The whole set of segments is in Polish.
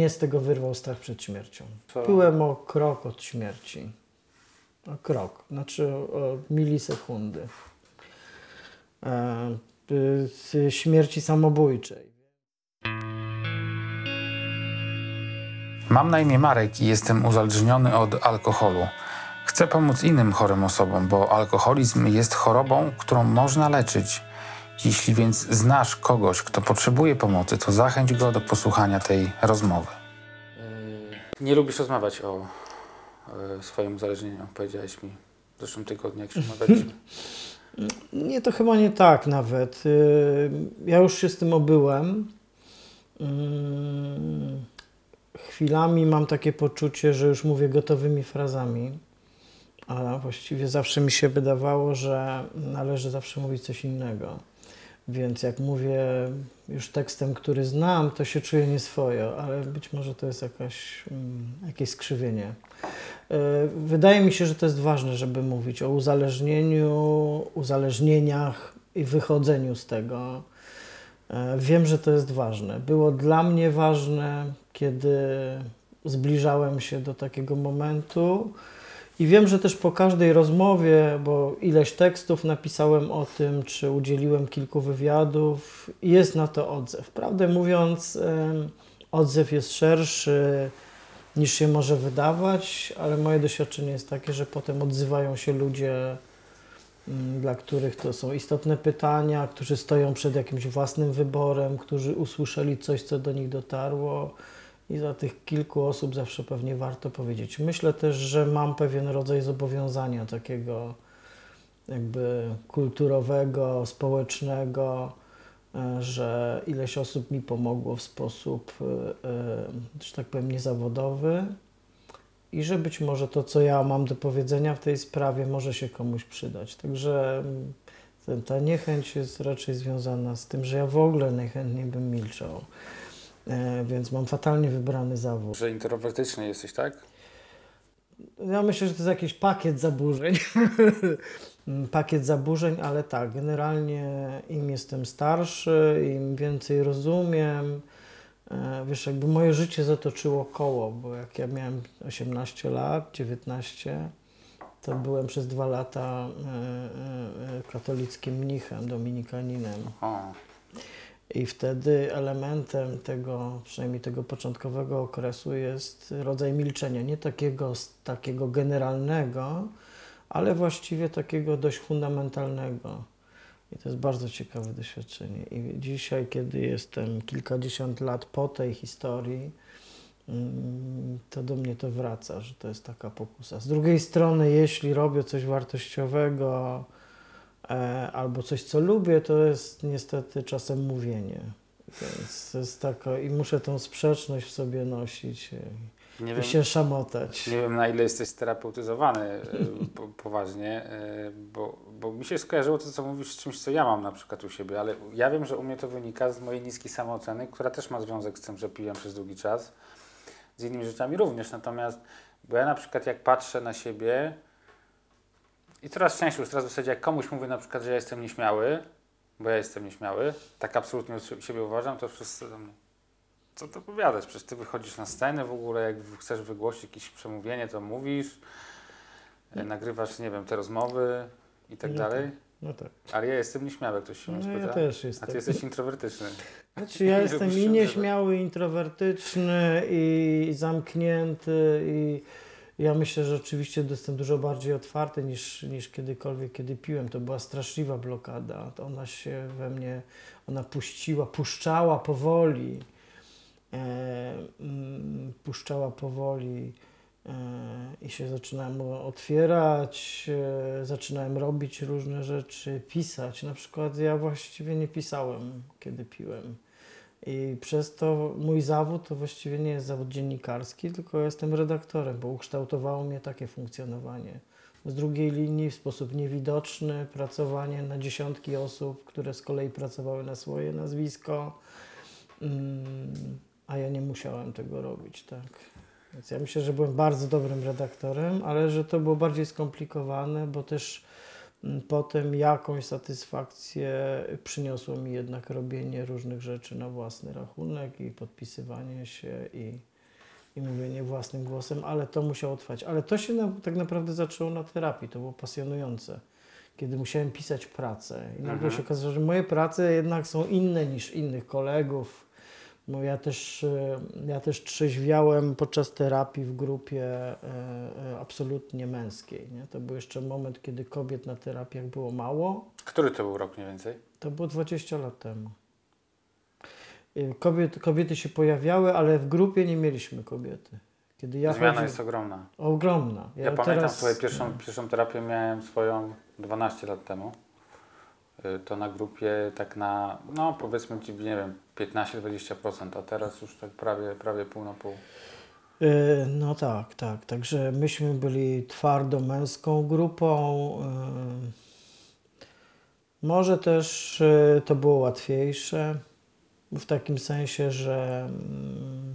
mnie z tego wyrwał strach przed śmiercią. Co? Byłem o krok od śmierci. O krok, znaczy o milisekundy. E, y, z śmierci samobójczej. Mam na imię Marek i jestem uzależniony od alkoholu. Chcę pomóc innym chorym osobom, bo alkoholizm jest chorobą, którą można leczyć. Jeśli więc znasz kogoś, kto potrzebuje pomocy, to zachęć go do posłuchania tej rozmowy. Nie lubisz rozmawiać o swoim uzależnieniu, powiedziałeś mi w zeszłym tygodniu, jak się rozmawialiśmy. Nie, to chyba nie tak nawet. Y, Ja już się z tym obyłem. Mm, Chwilami mam takie poczucie, że już mówię gotowymi frazami, a właściwie zawsze mi się wydawało, że należy zawsze mówić coś innego. Więc jak mówię już tekstem, który znam, to się czuję nieswojo, ale być może to jest jakaś, mm, jakieś skrzywienie. E, Wydaje mi się, że to jest ważne, żeby mówić o uzależnieniu, uzależnieniach i wychodzeniu z tego. E, Wiem, że to jest ważne. Było dla mnie ważne, kiedy zbliżałem się do takiego momentu. I wiem, że też po każdej rozmowie, bo ileś tekstów napisałem o tym, czy udzieliłem kilku wywiadów, jest na to odzew. Prawdę mówiąc, odzew jest szerszy niż się może wydawać, ale moje doświadczenie jest takie, że potem odzywają się ludzie, mm, dla których to są istotne pytania, którzy stoją przed jakimś własnym wyborem, którzy usłyszeli coś, co do nich dotarło. I za tych kilku osób zawsze pewnie warto powiedzieć. Myślę też, że mam pewien rodzaj zobowiązania takiego jakby kulturowego, społecznego, e, że ileś osób mi pomogło w sposób, e, e, że tak powiem, niezawodowy i że być może to, co ja mam do powiedzenia w tej sprawie, może się komuś przydać. Także mm, ta niechęć jest raczej związana z tym, że ja w ogóle najchętniej bym milczał. E, Więc mam fatalnie wybrany zawód. Że introwertyczny jesteś, tak? Ja myślę, że to jest jakiś pakiet zaburzeń. Pakiet zaburzeń, ale tak, generalnie im jestem starszy, im więcej rozumiem, e, wiesz, jakby moje życie zatoczyło koło, bo jak ja miałem 18 lat, 19, to byłem przez dwa lata e, katolickim mnichem, dominikaninem. O, I wtedy elementem tego, przynajmniej tego początkowego okresu jest rodzaj milczenia. Nie takiego, takiego generalnego, ale właściwie takiego dość fundamentalnego. I to jest bardzo ciekawe doświadczenie. I dzisiaj, kiedy jestem kilkadziesiąt lat po tej historii, mm, to do mnie to wraca, że to jest taka pokusa. Z drugiej strony, jeśli robię coś wartościowego, albo coś, co lubię, to jest niestety czasem mówienie. Więc jest taka, i muszę tą sprzeczność w sobie nosić e, nie i wiem, się szamotać. nie wiem na ile jesteś sterapeutyzowany e, po, poważnie, e, bo, bo mi się skojarzyło to, co mówisz z czymś, co ja mam na przykład u siebie, ale ja wiem, że u mnie to wynika z mojej niskiej samooceny, która też ma związek z tym, że piłem przez długi czas, z innymi rzeczami również, natomiast, bo ja na przykład jak patrzę na siebie i coraz częściej, już teraz w zasadzie jak komuś mówię na przykład, że ja jestem nieśmiały, bo ja jestem nieśmiały, tak absolutnie siebie uważam, to wszyscy do mnie co to opowiadać? Przecież ty wychodzisz na scenę w ogóle, jak chcesz wygłosić jakieś przemówienie, to mówisz, e, nagrywasz, nie wiem, te rozmowy i tak No dalej. No tak. Ale ja jestem nieśmiały, ktoś się mnie No, ja spyta. też A jestem. ty jesteś introwertyczny. Znaczy, ja jestem i nieśmiały, introwertyczny, i zamknięty, i ja myślę, że oczywiście jestem dużo bardziej otwarty niż, niż kiedykolwiek, kiedy piłem. To była straszliwa blokada. Ona się we mnie, ona puściła, puszczała powoli, e, mm, puszczała powoli e, i się zaczynałem otwierać, e, zaczynałem robić różne rzeczy, pisać. Na przykład ja właściwie nie pisałem, kiedy piłem. I przez to mój zawód to właściwie nie jest zawód dziennikarski, tylko jestem redaktorem, bo ukształtowało mnie takie funkcjonowanie. Z drugiej linii w sposób niewidoczny pracowanie na dziesiątki osób, które z kolei pracowały na swoje nazwisko, mm, a ja nie musiałem tego robić, tak. Więc ja myślę, że byłem bardzo dobrym redaktorem, ale że to było bardziej skomplikowane, bo też potem jakąś satysfakcję przyniosło mi jednak robienie różnych rzeczy na własny rachunek i podpisywanie się i i mówienie własnym głosem, ale to musiało trwać. Ale to się na, tak naprawdę zaczęło na terapii, to było pasjonujące. Kiedy musiałem pisać pracę i nagle Mhm. się okazało, że moje prace jednak są inne niż innych kolegów. Bo ja też, e, ja też trzeźwiałem podczas terapii w grupie e, e, absolutnie męskiej. Nie? To był jeszcze moment, kiedy kobiet na terapiach było mało. Który to był rok mniej więcej? To było 20 lat temu. Kobiet, kobiety się pojawiały, ale w grupie nie mieliśmy kobiety. Kiedy ja Zmiana chodzi- jest ogromna. ogromna. Ja, pamiętam teraz- swoją pierwszą, pierwszą terapię miałem swoją 12 lat temu. To na grupie tak na, no powiedzmy Ci, nie wiem, 15-20%, a teraz już tak prawie, prawie pół na pół. Y, No tak, tak. Także myśmy byli twardo męską grupą. y, Może też y, to było łatwiejsze. W takim sensie, że mm,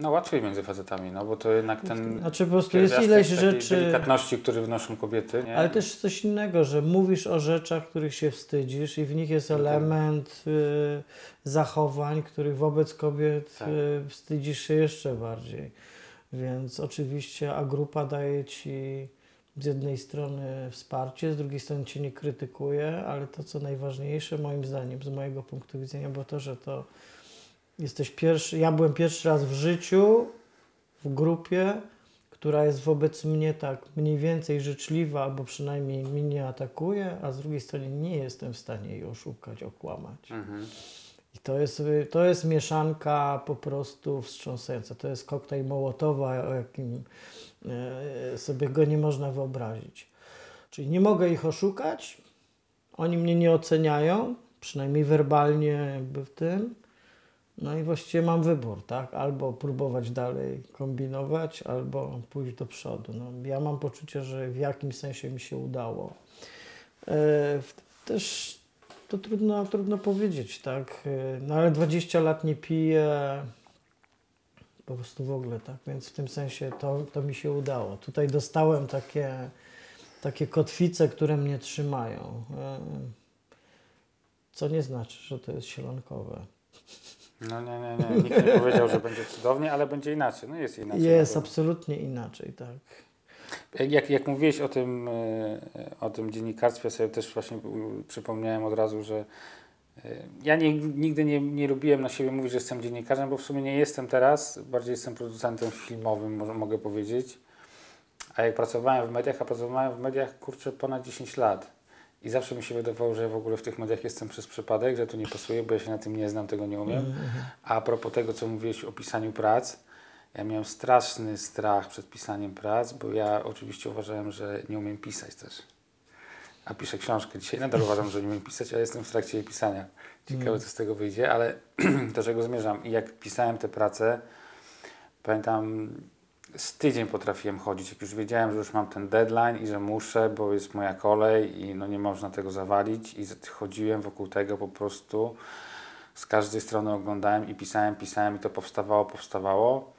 No łatwiej między facetami, no bo to jednak ten znaczy po prostu jest ileś rzeczy. delikatności, który wnoszą kobiety, nie? Ale też coś innego, że mówisz o rzeczach, których się wstydzisz i w nich jest No tak. element y, zachowań, których wobec kobiet Tak. y, wstydzisz się jeszcze bardziej. Więc oczywiście, a grupa daje ci z jednej strony wsparcie, z drugiej strony cię nie krytykuje, ale to co najważniejsze moim zdaniem, z mojego punktu widzenia, było to, że to jesteś pierwszy, ja byłem pierwszy raz w życiu w grupie, która jest wobec mnie tak mniej więcej życzliwa, albo przynajmniej mnie nie atakuje, a z drugiej strony nie jestem w stanie jej oszukać, okłamać. Mhm. I to jest, to jest mieszanka po prostu wstrząsająca. To jest koktajl Mołotowa, o jakim e, sobie go nie można wyobrazić. Czyli nie mogę ich oszukać, oni mnie nie oceniają, przynajmniej werbalnie jakby w tym. No i właściwie mam wybór, tak? Albo próbować dalej kombinować, albo pójść do przodu. No, ja mam poczucie, że w jakimś sensie mi się udało. E, też to trudno, trudno powiedzieć, tak? E, No ale 20 lat nie piję, po prostu w ogóle, tak? Więc w tym sensie to, to mi się udało. Tutaj dostałem takie, takie kotwice, które mnie trzymają. E, Co nie znaczy, że to jest sielankowe. No nie, nie, nie, nikt nie powiedział, że będzie cudownie, ale będzie inaczej, no jest inaczej. Jest absolutnie inaczej, tak. Jak- Jak, mówiłeś o tym, e, o tym dziennikarstwie, sobie też właśnie przypomniałem od razu, że e, ja nie, nigdy nie, nie lubiłem na siebie mówić, że jestem dziennikarzem, bo w sumie nie jestem teraz, bardziej jestem producentem filmowym, może, mogę powiedzieć. A jak pracowałem w mediach, a pracowałem w mediach, kurczę, ponad 10 lat. I zawsze mi się wydawało, że ja w ogóle w tych mediach jestem przez przypadek, że tu nie pasuje, bo ja się na tym nie znam, tego nie umiem. A a propos tego, co mówiłeś o pisaniu prac, ja miałem straszny strach przed pisaniem prac, bo ja oczywiście uważałem, że nie umiem pisać też. A piszę książkę dzisiaj, nadal uważam, że nie umiem pisać, ale jestem w trakcie jej pisania. Ciekawe, co z tego wyjdzie, ale do czego zmierzam. I jak pisałem te prace, pamiętam, z tydzień potrafiłem chodzić, jak już wiedziałem, że już mam ten deadline i że muszę, bo jest moja kolej i no nie można tego zawalić i chodziłem wokół tego po prostu z każdej strony oglądałem i pisałem, pisałem i to powstawało, powstawało.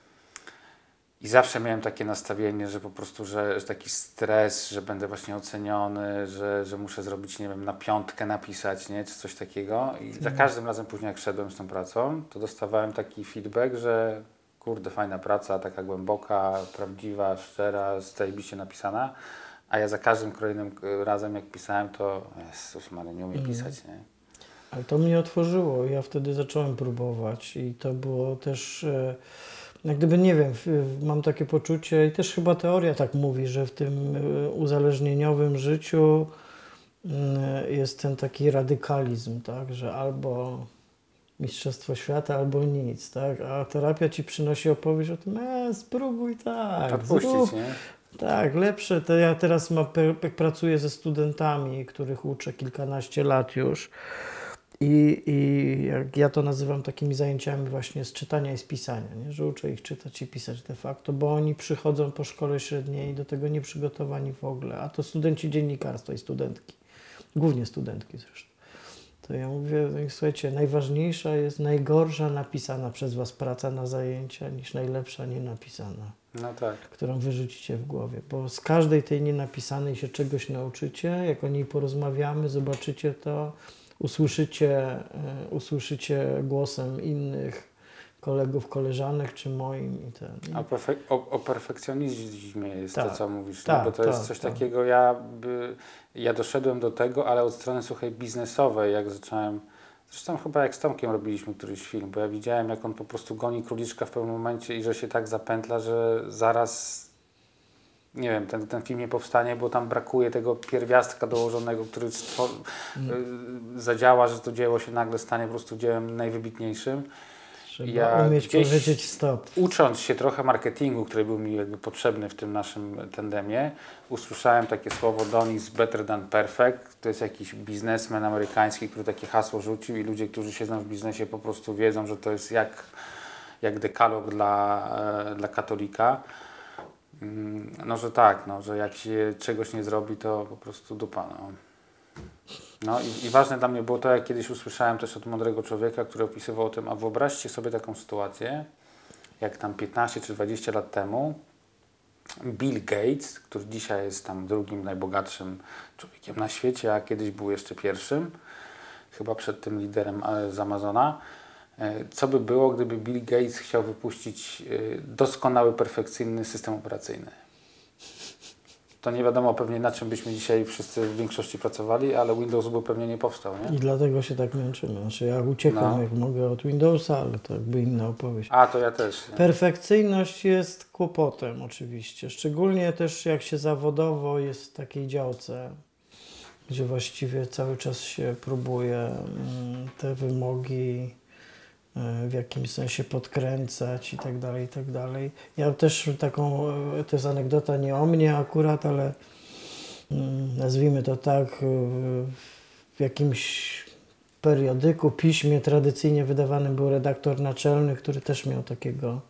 I zawsze miałem takie nastawienie, że po prostu, że, że taki stres, że będę właśnie oceniony, że, że muszę zrobić, nie wiem, na piątkę napisać, nie, czy coś takiego. I za każdym razem później jak szedłem z tą pracą, to dostawałem taki feedback, że kurde, fajna praca, taka głęboka, prawdziwa, szczera, zajebiście napisana. A ja za każdym kolejnym e, razem, jak pisałem, to Jezus Maria, nie umiem pisać, nie? Ale to mnie otworzyło. Ja wtedy zacząłem próbować i to było też, e, jak gdyby nie wiem, mam takie poczucie i też chyba teoria tak mówi, że w tym e, uzależnieniowym życiu mm, jest ten taki radykalizm, tak, że albo mistrzostwo świata, albo nic, tak, a terapia ci przynosi opowieść o tym, e, spróbuj tak, zrób, Odpuścić, nie? tak, lepsze. To ja teraz ma, pracuję ze studentami, których uczę kilkanaście lat już. I, I jak ja to nazywam takimi zajęciami właśnie z czytania i z pisania, nie? że uczę ich czytać i pisać de facto, bo oni przychodzą po szkole średniej do tego nieprzygotowani w ogóle, a to studenci dziennikarstwa i studentki, głównie studentki zresztą. To ja mówię, słuchajcie, najważniejsza jest najgorsza napisana przez Was praca na zajęcia niż najlepsza nienapisana No tak. którą wyrzucicie w głowie, bo z każdej tej nienapisanej się czegoś nauczycie, jak o niej porozmawiamy, zobaczycie to, usłyszycie, e, usłyszycie głosem innych kolegów, koleżanek, czy moim i ten. A perfe- o, o perfekcjonizmie jest to, Tak. co mówisz, Tak, nie? bo to tak, jest coś tak. takiego, ja, by, ja doszedłem do tego, ale od strony słuchaj biznesowej, jak zacząłem, zresztą chyba jak z Tomkiem robiliśmy któryś film, bo ja widziałem, jak on po prostu goni króliczka w pewnym momencie i że się tak zapętla, że zaraz, nie wiem, ten, ten film nie powstanie, bo tam brakuje tego pierwiastka dołożonego, który Mm. y, zadziała, że to dzieło się nagle stanie po prostu dziełem najwybitniejszym. Trzeba ja umieć powiedzieć stop. Ucząc się trochę marketingu, który był mi jakby potrzebny w tym naszym tandemie, usłyszałem takie słowo is better than perfect. To jest jakiś biznesmen amerykański, który takie hasło rzucił i ludzie, którzy siedzą w biznesie po prostu wiedzą, że to jest jak, jak dekalog dla, e, dla katolika. Mm, No, że tak, no, że jak się czegoś nie zrobi, to po prostu dupa. No. No i, i ważne dla mnie było to, jak kiedyś usłyszałem też od mądrego człowieka, który opisywał o tym, a wyobraźcie sobie taką sytuację, jak tam 15 czy 20 lat temu Bill Gates, który dzisiaj jest tam drugim najbogatszym człowiekiem na świecie, a kiedyś był jeszcze pierwszym, chyba przed tym liderem e, z Amazona. E, Co by było, gdyby Bill Gates chciał wypuścić e, doskonały, perfekcyjny system operacyjny? To nie wiadomo pewnie na czym byśmy dzisiaj wszyscy w większości pracowali, ale Windows by pewnie nie powstał, nie? I dlatego się tak męczymy. Znaczy ja uciekam No. jak mogę od Windowsa, ale to jakby inna opowieść. A, to ja też. nie? Perfekcyjność jest kłopotem oczywiście, szczególnie też jak się zawodowo jest w takiej działce, gdzie właściwie cały czas się próbuje mm, te wymogi w jakimś sensie podkręcać i tak dalej, i tak dalej. Ja też taką, e, to jest anegdota nie o mnie akurat, ale mm, nazwijmy to tak, e, w jakimś periodyku, piśmie tradycyjnie wydawanym był redaktor naczelny, który też miał takiego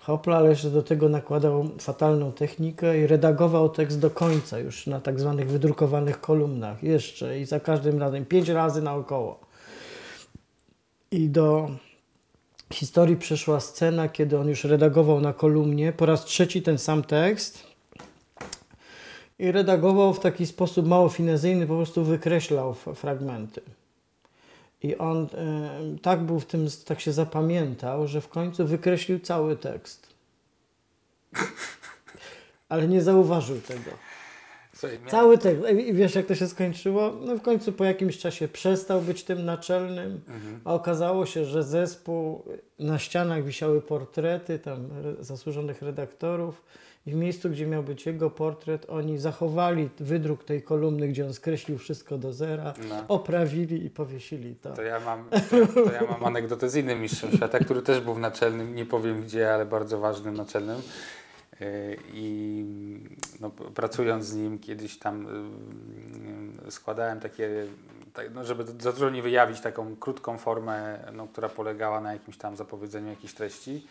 hopla, ale jeszcze do tego nakładał fatalną technikę i redagował tekst do końca już na tak zwanych wydrukowanych kolumnach jeszcze i za każdym razem pięć razy naokoło. I do historii przeszła scena, kiedy on już redagował na kolumnie po raz trzeci ten sam tekst i redagował w taki sposób mało finezyjny, po prostu wykreślał fragmenty. I on e, tak był w tym, tak się zapamiętał, że w końcu wykreślił cały tekst. Ale nie zauważył tego. Cały tekst. I wiesz, jak to się skończyło? No w końcu po jakimś czasie przestał być tym naczelnym, Mhm. a okazało się, że zespół, na ścianach wisiały portrety tam zasłużonych redaktorów i w miejscu, gdzie miał być jego portret, oni zachowali wydruk tej kolumny, gdzie on skreślił wszystko do zera, No. oprawili i powiesili to. To ja, mam, to, to ja mam anegdotę z innym mistrzem świata, który też był naczelnym, nie powiem gdzie, ale bardzo ważnym naczelnym. I no, pracując z nim kiedyś tam yy, składałem takie, tak, no, żeby za dużo nie wyjawić, taką krótką formę, no, która polegała na jakimś tam zapowiedzeniu jakiejś treści.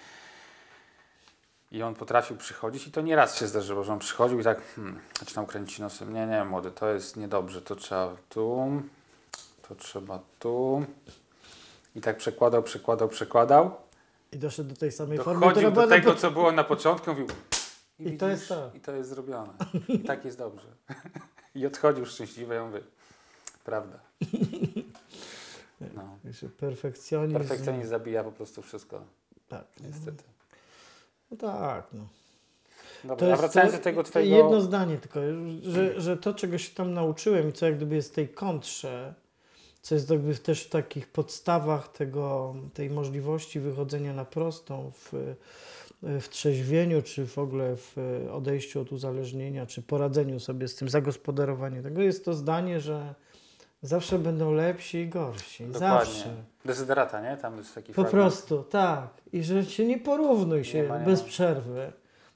I on potrafił przychodzić i to nieraz się zdarzyło, że on przychodził i tak hmm, zaczynał kręcić nosem. Nie, nie, młody, to jest niedobrze, to trzeba tu, to trzeba tu. I tak przekładał, przekładał, przekładał. I doszedł do tej samej formy, Dochodził do tego, po- co było na początku, mówił I to jest to. I to jest zrobione. I tak jest dobrze. I odchodził szczęśliwy, ja mówię, prawda. No. Perfekcjonizm. Perfekcjonizm zabija po prostu wszystko, Tak. niestety. No tak, no. Dobra, a wracając do tego twojego... Jedno zdanie tylko, że, że to, czego się tam nauczyłem i co jak gdyby jest w tej kontrze, co jest jakby też w takich podstawach tego, tej możliwości wychodzenia na prostą w, w trzeźwieniu, czy w ogóle w odejściu od uzależnienia, czy poradzeniu sobie z tym, zagospodarowaniu tego, jest to zdanie, że zawsze będą lepsi i gorsi. Zawsze. Dezyderata, nie? Tam jest taki Po fragment. prostu, tak. I że się nie porównuj się Nie ma, nie bez ma. przerwy,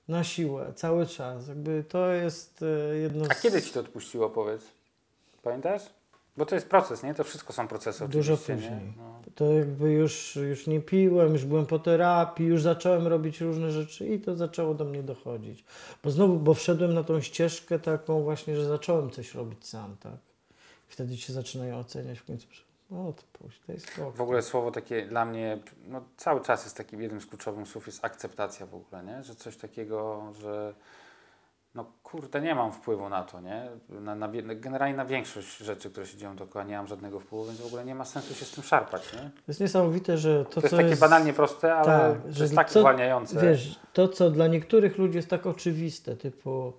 na siłę, cały czas. Jakby to jest e, jedno z... A kiedy ci to odpuściło, powiedz? Pamiętasz? Bo to jest proces, nie? To wszystko są procesy Dużo później. Nie? No. To jakby już, już nie piłem, już byłem po terapii, już zacząłem robić różne rzeczy i to zaczęło do mnie dochodzić. Bo znowu, bo wszedłem na tą ścieżkę taką właśnie, że zacząłem coś robić sam, tak? Wtedy się zaczynają oceniać w końcu. No, odpuść, daj spokój. W ogóle słowo takie dla mnie, no cały czas jest takim jednym z kluczowych słów, jest akceptacja w ogóle, nie? Że coś takiego, że no kurde, nie mam wpływu na to, nie? Na, na, generalnie na większość rzeczy, które się dzieją dookoła, nie mam żadnego wpływu, więc w ogóle nie ma sensu się z tym szarpać, nie? To jest niesamowite, że to, To, jest co takie jest... banalnie proste, ale tak, to że jest tak co- uwalniające. Wiesz, to co dla niektórych ludzi jest tak oczywiste, typu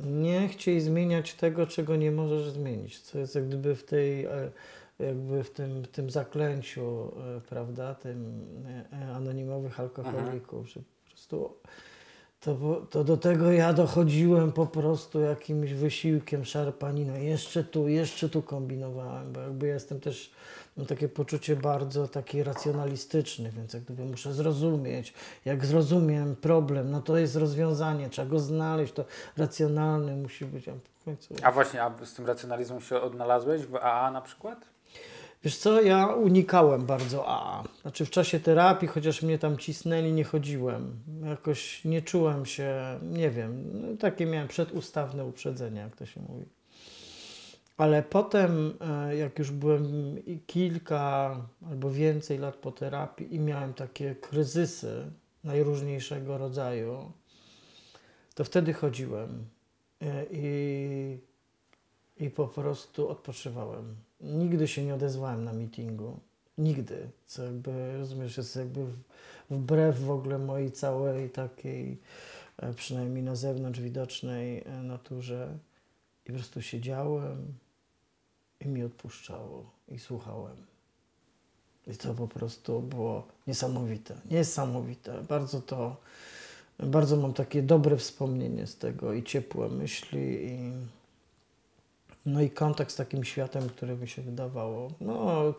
nie chciej zmieniać tego, czego nie możesz zmienić, co jest jak gdyby w tej, e, jakby w tym, tym zaklęciu, e, prawda, tym e, anonimowych alkoholików, że po prostu to, to do tego ja dochodziłem po prostu jakimś wysiłkiem, szarpaniną. Jeszcze tu, jeszcze tu kombinowałem, bo jakby jestem też, mam takie poczucie bardzo takie racjonalistyczne, więc jak gdyby muszę zrozumieć. Jak zrozumiem problem, no to jest rozwiązanie, trzeba go znaleźć, to racjonalne musi być. A w końcu... A właśnie, a z tym racjonalizmem się odnalazłeś w AA na przykład? Wiesz co, ja unikałem bardzo AA. Znaczy w czasie terapii, chociaż mnie tam cisnęli, nie chodziłem. Jakoś nie czułem się, nie wiem, no, takie miałem przedustawne uprzedzenia, jak to się mówi. Ale potem, e, jak już byłem kilka albo więcej lat po terapii i miałem takie kryzysy najróżniejszego rodzaju, to wtedy chodziłem E, i, i po prostu odpoczywałem. Nigdy się nie odezwałem na meetingu. Nigdy. Co jakby, rozumiesz, jest jakby wbrew w ogóle mojej całej takiej, e, przynajmniej na zewnątrz widocznej e, naturze. I po prostu siedziałem i mi odpuszczało i słuchałem. I to po prostu było niesamowite. Niesamowite. Bardzo to, bardzo mam takie dobre wspomnienie z tego i ciepłe myśli i no i kontakt z takim światem, który mi się wydawało. No,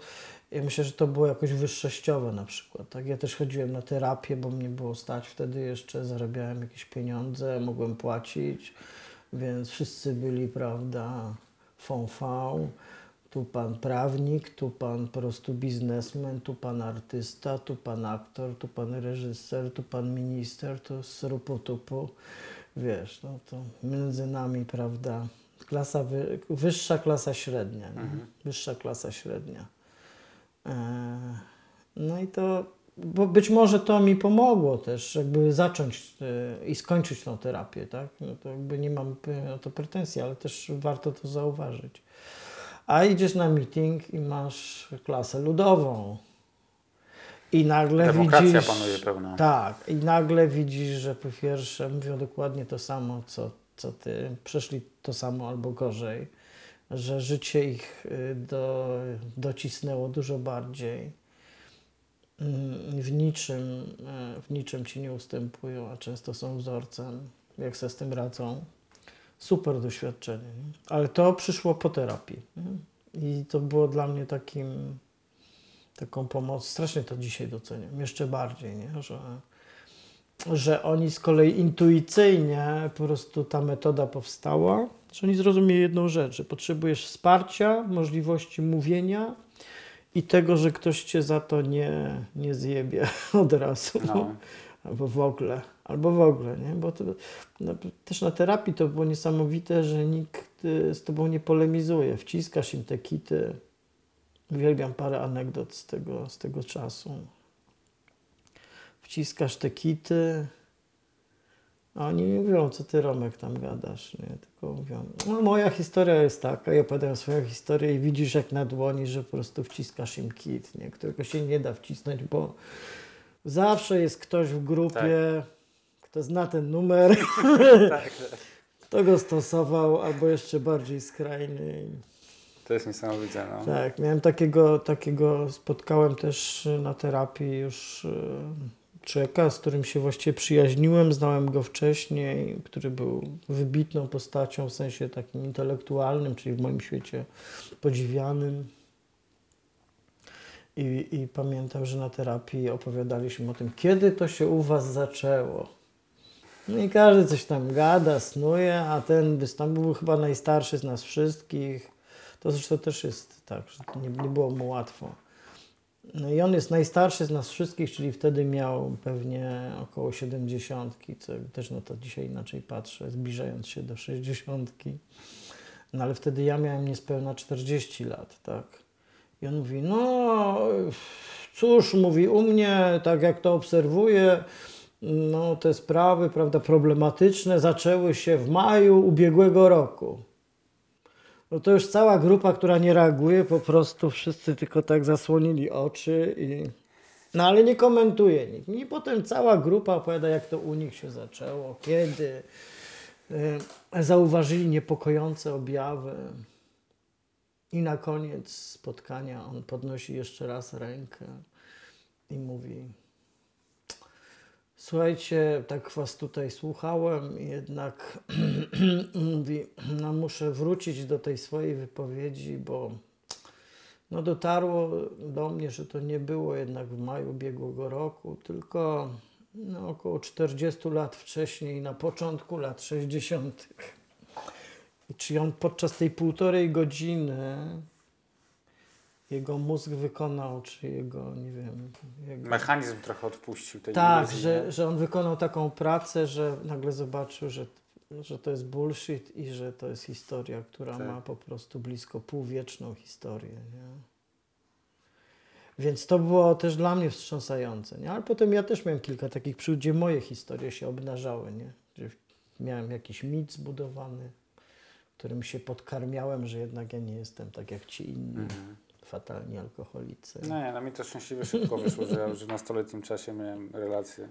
ja myślę, że to było jakoś wyższościowe na przykład. Tak? Ja też chodziłem na terapię, bo mnie było stać wtedy jeszcze, zarabiałem jakieś pieniądze, mogłem płacić, więc wszyscy byli, prawda, fąfał. Tu pan prawnik, tu pan po prostu biznesmen, tu pan artysta, tu pan aktor, tu pan reżyser, tu pan minister, tu srupu-tupu. Wiesz, no to między nami, prawda, klasa wy, wyższa klasa średnia, nie? wyższa klasa średnia. Eee, no i to, bo być może to mi pomogło też, jakby zacząć e, i skończyć tą terapię, tak? No to jakby nie mam e, o to pretensji, ale też warto to zauważyć. A idziesz na meeting i masz klasę ludową. I nagle Demokracja widzisz... panuje pełna. Tak, i nagle widzisz, że po pierwsze mówią dokładnie to samo, co, co ty, przeszli to samo albo gorzej, że życie ich y, do, docisnęło dużo bardziej. Mm, W niczym, y, w niczym ci nie ustępują, a często są wzorcem, jak sobie z tym radzą. Super doświadczenie. Nie? Ale to przyszło po terapii. Nie? I to było dla mnie takim, taką pomoc. Strasznie to dzisiaj doceniam, jeszcze bardziej, nie? Że, że oni z kolei intuicyjnie po prostu ta metoda powstała, że oni zrozumieli jedną rzecz, że potrzebujesz wsparcia, możliwości mówienia i tego, że ktoś cię za to nie, nie zjebie od razu. No. Albo w ogóle, albo w ogóle, nie? Bo to, no, też na terapii to było niesamowite, że nikt y, z tobą nie polemizuje. Wciskasz im te kity. Uwielbiam parę anegdot z tego, z tego czasu. Wciskasz te kity, a oni nie mówią, co ty Romek tam gadasz, nie? Tylko mówią, no moja historia jest taka, i opowiadają swoją historię i widzisz jak na dłoni, że po prostu wciskasz im kit, nie? Którego się nie da wcisnąć, bo zawsze jest ktoś w grupie, kto zna ten numer, Tak, kto go stosował, albo jeszcze bardziej skrajny. to jest niesamowite. No. Tak, miałem takiego, takiego spotkałem też na terapii już e, człowieka, z którym się właściwie przyjaźniłem, znałem go wcześniej, który był wybitną postacią w sensie takim intelektualnym, czyli w moim świecie podziwianym. I, I pamiętam, że na terapii opowiadaliśmy o tym, kiedy to się u Was zaczęło. No i każdy coś tam gada, snuje, a ten tam był chyba najstarszy z nas wszystkich. To zresztą też jest tak, że nie, nie było mu łatwo. No i on jest najstarszy z nas wszystkich, czyli wtedy miał pewnie około 70, co też na to dzisiaj inaczej patrzę, zbliżając się do 60. No ale wtedy ja miałem niespełna 40 lat, tak. I on mówi, no cóż, mówi, u mnie, tak jak to obserwuję, no, te sprawy prawda, problematyczne zaczęły się w maju ubiegłego roku. No to już cała grupa, która nie reaguje, po prostu wszyscy tylko tak zasłonili oczy i... No ale nie komentuje nikt. I potem cała grupa opowiada, jak to u nich się zaczęło, kiedy y, zauważyli niepokojące objawy. I na koniec spotkania on podnosi jeszcze raz rękę i mówi: Słuchajcie, tak was tutaj słuchałem, jednak mówi, no muszę wrócić do tej swojej wypowiedzi, bo no dotarło do mnie, że to nie było jednak w maju ubiegłego roku, tylko no, około 40 lat wcześniej, na początku lat 60. I czy on podczas tej półtorej godziny jego mózg wykonał, czy jego, nie wiem, jego... Mechanizm trochę odpuścił tej Tak, iluzji, że, nie? że on wykonał taką pracę, że nagle zobaczył, że, że to jest bullshit i że to jest historia, która Tak. ma po prostu blisko półwieczną historię. Nie? Więc to było też dla mnie wstrząsające. Nie? Ale potem ja też miałem kilka takich przygód, gdzie moje historie się obnażały. Nie? Gdzie miałem jakiś mit zbudowany, którym się podkarmiałem, że jednak ja nie jestem tak jak ci inni Mhm. fatalni alkoholicy. Nie, no mi to szczęśliwie szybko wyszło, że ja już w nastoletnim czasie miałem relacje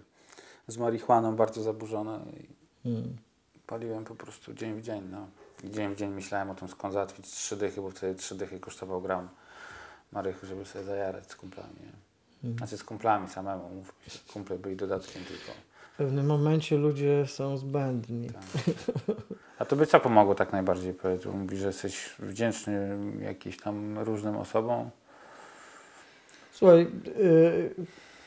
z marihuaną bardzo zaburzone i Mm. Paliłem po prostu dzień w dzień. No. I dzień w dzień myślałem o tym, skąd załatwić trzy dychy, bo wtedy trzy dychy kosztował gram marychy, żeby sobie zajarać z kumplami. Nie? Mm. Znaczy z kumplami samemu, mówmy się. Kumple byli dodatkiem tylko. W pewnym momencie ludzie są zbędni. Tak. A tobie co pomogło tak najbardziej, powiedz? Bo Mówisz, że jesteś wdzięczny jakimś tam różnym osobom. Słuchaj, y,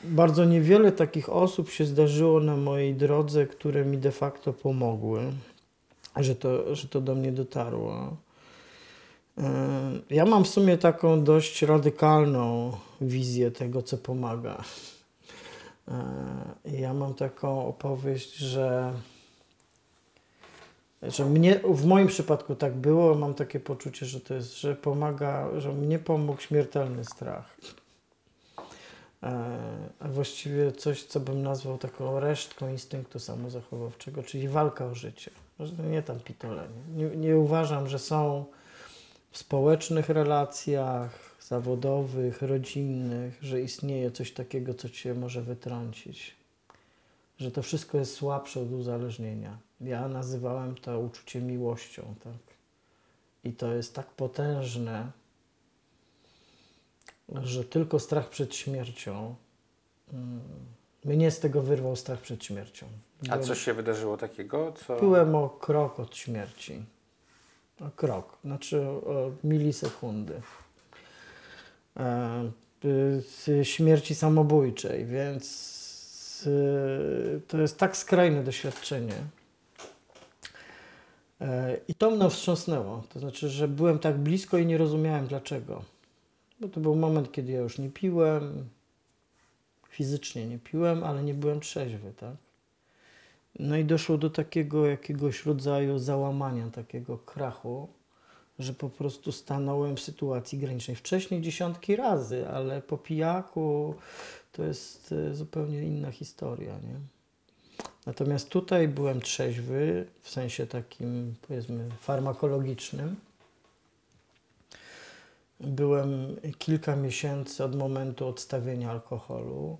bardzo niewiele takich osób się zdarzyło na mojej drodze, które mi de facto pomogły, że to, że to do mnie dotarło. Ja mam w sumie taką dość radykalną wizję tego, co pomaga. Ja mam taką opowieść, że, że mnie, w moim przypadku tak było, mam takie poczucie, że to jest, że pomaga, że mnie pomógł śmiertelny strach. E, A właściwie coś, co bym nazwał taką resztką instynktu samozachowawczego, czyli walka o życie. Nie tam pitolenie. Nie, nie uważam, że są w społecznych relacjach, zawodowych, rodzinnych, że istnieje coś takiego, co cię może wytrącić. Że to wszystko jest słabsze od uzależnienia. Ja nazywałem to uczucie miłością, tak? I to jest tak potężne, że tylko strach przed śmiercią. mm, Mnie z tego wyrwał strach przed śmiercią. A Byłem- coś się wydarzyło takiego, co... Byłem o krok od śmierci. O krok, znaczy o milisekundy. E, y, z śmierci samobójczej, więc y, to jest tak skrajne doświadczenie. E, I to mnie wstrząsnęło. To znaczy, że byłem tak blisko i nie rozumiałem dlaczego. Bo to był moment, kiedy ja już nie piłem, fizycznie nie piłem, ale nie byłem trzeźwy, tak? No i doszło do takiego jakiegoś rodzaju załamania, takiego krachu, że po prostu stanąłem w sytuacji granicznej. Wcześniej dziesiątki razy, ale po pijaku to jest e, zupełnie inna historia, nie? Natomiast tutaj byłem trzeźwy, w sensie takim, powiedzmy, farmakologicznym. Byłem kilka miesięcy od momentu odstawienia alkoholu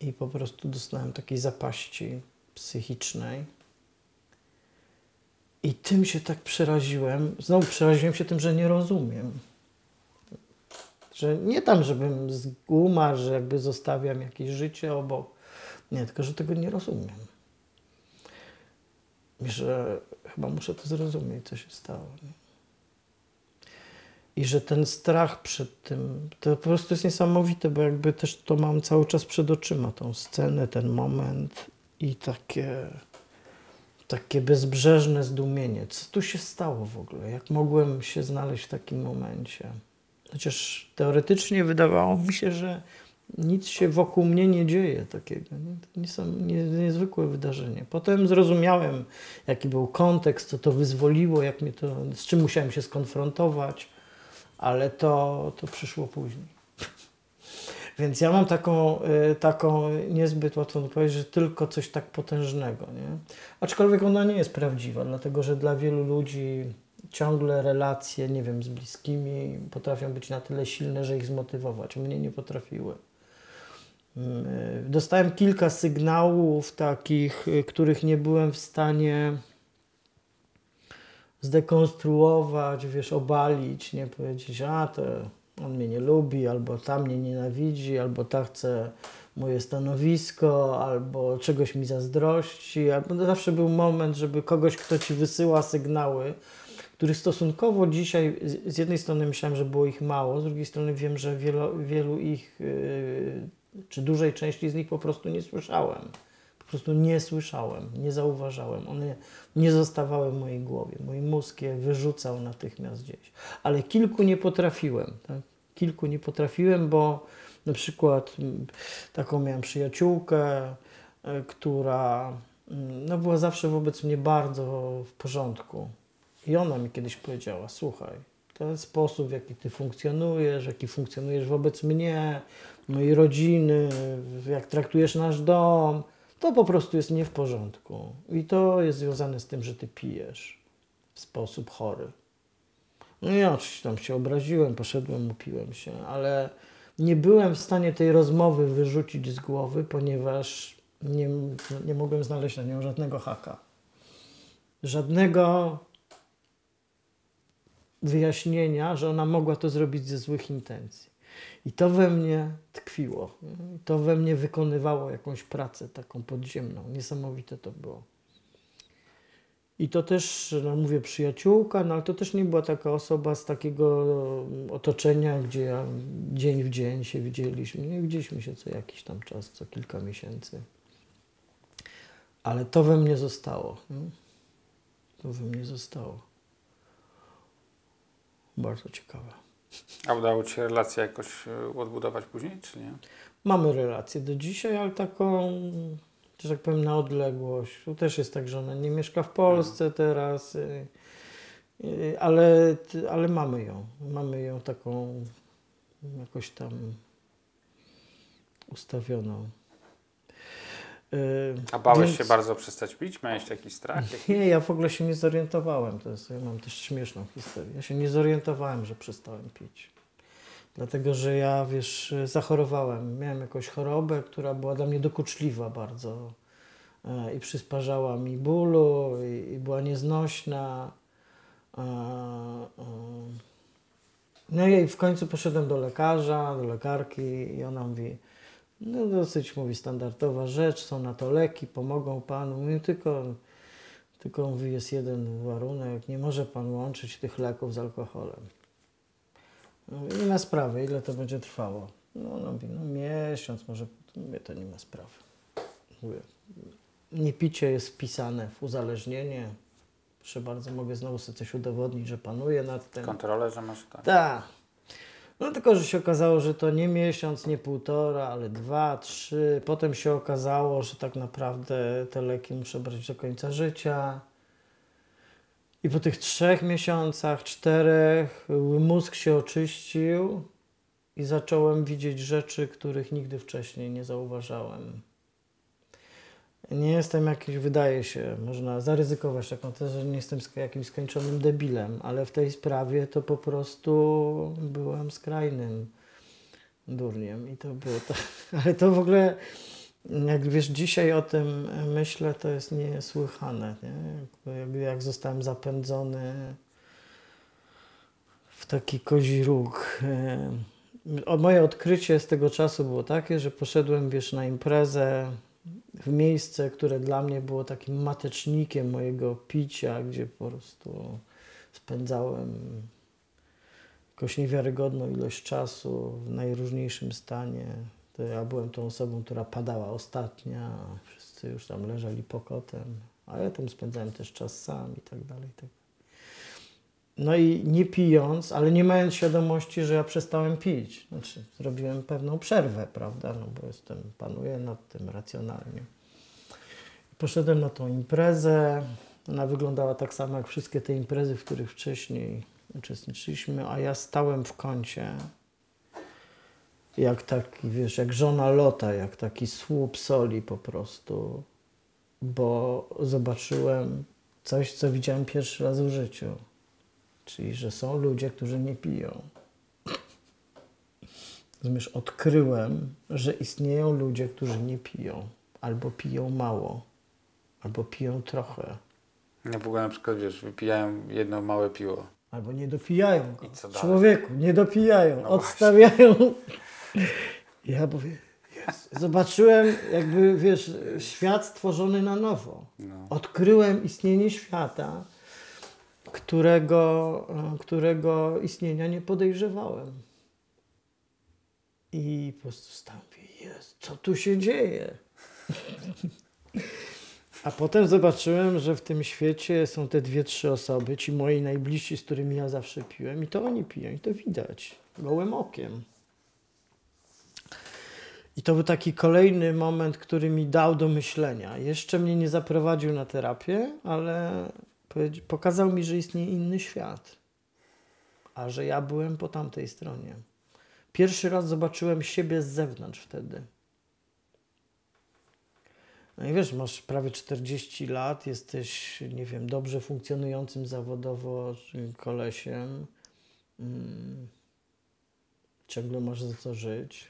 i po prostu dostałem takiej zapaści psychicznej. I tym się tak przeraziłem. Znowu przeraziłem się tym, że nie rozumiem. Że nie tam, żebym z guma, że jakby zostawiam jakieś życie obok. Nie, tylko że tego nie rozumiem. I że chyba muszę to zrozumieć, co się stało. Nie? I że ten strach przed tym, to po prostu jest niesamowite, bo jakby też to mam cały czas przed oczyma, tą scenę, ten moment i takie, takie bezbrzeżne zdumienie. Co tu się stało w ogóle? Jak mogłem się znaleźć w takim momencie? Chociaż teoretycznie wydawało mi się, że nic się wokół mnie nie dzieje takiego. Nie? To nie niezwykłe wydarzenie. Potem zrozumiałem, jaki był kontekst, co to wyzwoliło, jak mnie to, z czym musiałem się skonfrontować, ale to, to przyszło później. Więc ja mam taką, y, taką niezbyt łatwą odpowiedź, że tylko coś tak potężnego. Nie? Aczkolwiek ona nie jest prawdziwa, dlatego że dla wielu ludzi ciągle relacje, nie wiem, z bliskimi potrafią być na tyle silne, że ich zmotywować. Mnie nie potrafiły. Mm, y, Dostałem kilka sygnałów takich, y, których nie byłem w stanie zdekonstruować, wiesz, obalić, nie powiedzieć, a to on mnie nie lubi, albo ta mnie nienawidzi, albo ta chce moje stanowisko, albo czegoś mi zazdrości. Albo zawsze był moment, żeby kogoś, kto ci wysyła sygnały, których stosunkowo dzisiaj z- jednej strony myślałem, że było ich mało, z drugiej strony wiem, że wielu, wielu ich, yy, czy dużej części z nich po prostu nie słyszałem. Prostu nie słyszałem, nie zauważałem. One nie zostawały w mojej głowie. Mój mózg je wyrzucał natychmiast gdzieś. Ale kilku nie potrafiłem. Tak? Kilku nie potrafiłem, bo na przykład mm, taką miałem przyjaciółkę, y, która mm, no, była zawsze wobec mnie bardzo w porządku. I ona mi kiedyś powiedziała: Słuchaj, ten sposób, w jaki ty funkcjonujesz, jaki funkcjonujesz wobec mnie, mojej rodziny, jak traktujesz nasz dom, to po prostu jest nie w porządku. I to jest związane z tym, że ty pijesz w sposób chory. No ja oczywiście tam się obraziłem, poszedłem, upiłem się, ale nie byłem w stanie tej rozmowy wyrzucić z głowy, ponieważ nie, nie mogłem znaleźć na nią żadnego haka. Żadnego wyjaśnienia, że ona mogła to zrobić ze złych intencji. I to we mnie tkwiło. I To we mnie wykonywało jakąś pracę taką podziemną. Niesamowite to było. I to też, no mówię, przyjaciółka, no ale to też nie była taka osoba z takiego otoczenia, gdzie ja dzień w dzień się widzieliśmy. Nie widzieliśmy się co jakiś tam czas, co kilka miesięcy. Ale to we mnie zostało. To we mnie zostało. Bardzo ciekawe. A udało Ci się relację jakoś e, odbudować później, czy nie? Mamy relację do dzisiaj, ale taką, że tak powiem, na odległość. Tu też jest tak, że ona nie mieszka w Polsce teraz, y, y, ale, ale mamy ją. Mamy ją taką jakoś tam ustawioną. Y, A bałeś więc- się bardzo przestać pić? Miałeś jakiś strach? Jak... Nie, ja w ogóle się nie zorientowałem. To jest, ja mam też śmieszną historię. Ja się nie zorientowałem, że przestałem pić. Dlatego, że ja, wiesz, zachorowałem. Miałem jakąś chorobę, która była dla mnie dokuczliwa bardzo. E, I przysparzała mi bólu, i, i była nieznośna. E, e. No i w końcu poszedłem do lekarza, do lekarki i ona mówi, no dosyć mówi standardowa rzecz, są na to leki, pomogą panu. Mówię, tylko, tylko mówi, jest jeden warunek, nie może pan łączyć tych leków z alkoholem. Mówię, nie ma sprawy, ile to będzie trwało? No ona mówi, no miesiąc, może, mówię, to nie ma sprawy. Mówię, nie picie jest wpisane w uzależnienie. Proszę bardzo, mogę znowu sobie coś udowodnić, że panuję nad tym. Kontrolę, że masz tak. Tak. No tylko, że się okazało, że to nie miesiąc, nie półtora, ale dwa, trzy. Potem się okazało, że tak naprawdę te leki muszę brać do końca życia. I po tych trzech miesiącach, czterech, mózg się oczyścił i zacząłem widzieć rzeczy, których nigdy wcześniej nie zauważałem. Nie jestem jakiś, wydaje się, można zaryzykować taką tezę, że nie jestem jakimś skończonym debilem, ale w tej sprawie to po prostu byłem skrajnym durniem i to było to, ale to w ogóle, jak wiesz, dzisiaj o tym myślę, to jest niesłychane, nie? Jakby jak zostałem zapędzony w taki kozi róg. E, moje odkrycie z tego czasu było takie, że poszedłem, wiesz, na imprezę w miejsce, które dla mnie było takim matecznikiem mojego picia, gdzie po prostu spędzałem jakąś niewiarygodną ilość czasu w najróżniejszym stanie. To ja byłem tą osobą, która padała ostatnia, wszyscy już tam leżeli pokotem, a ja tam spędzałem też czas sam i tak dalej. i Tak. No i nie pijąc, ale nie mając świadomości, że ja przestałem pić. Znaczy, zrobiłem pewną przerwę, prawda, no bo jestem, panuję nad tym racjonalnie. Poszedłem na tą imprezę. Ona wyglądała tak samo jak wszystkie te imprezy, w których wcześniej uczestniczyliśmy, a ja stałem w kącie jak taki, wiesz, jak żona lota, jak taki słup soli po prostu, bo zobaczyłem coś, co widziałem pierwszy raz w życiu. Czyli, że są ludzie, którzy nie piją. Rozumiesz, odkryłem, że istnieją ludzie, którzy nie piją, albo piją mało, albo piją trochę, Ja w ogóle na przykład, wiesz, wypijają jedno małe piwo. albo nie dopijają go. I co dalej? Człowieku, nie dopijają, No odstawiają. Ja mówię, zobaczyłem jakby, wiesz, świat stworzony na nowo. No. Odkryłem istnienie świata, którego, e, którego istnienia nie podejrzewałem. I po prostu stałem, mówię, Jezu, co tu się dzieje? A potem zobaczyłem, że w tym świecie są te dwie, trzy osoby, ci moi najbliżsi, z którymi ja zawsze piłem, i to oni piją, i to widać gołym okiem. I to był taki kolejny moment, który mi dał do myślenia. Jeszcze mnie nie zaprowadził na terapię, ale pokazał mi, że istnieje inny świat, a że ja byłem po tamtej stronie. Pierwszy raz zobaczyłem siebie z zewnątrz wtedy. No i wiesz, masz prawie 40 lat, jesteś, nie wiem, dobrze funkcjonującym zawodowo kolesiem. Mm, ciągle masz za co żyć.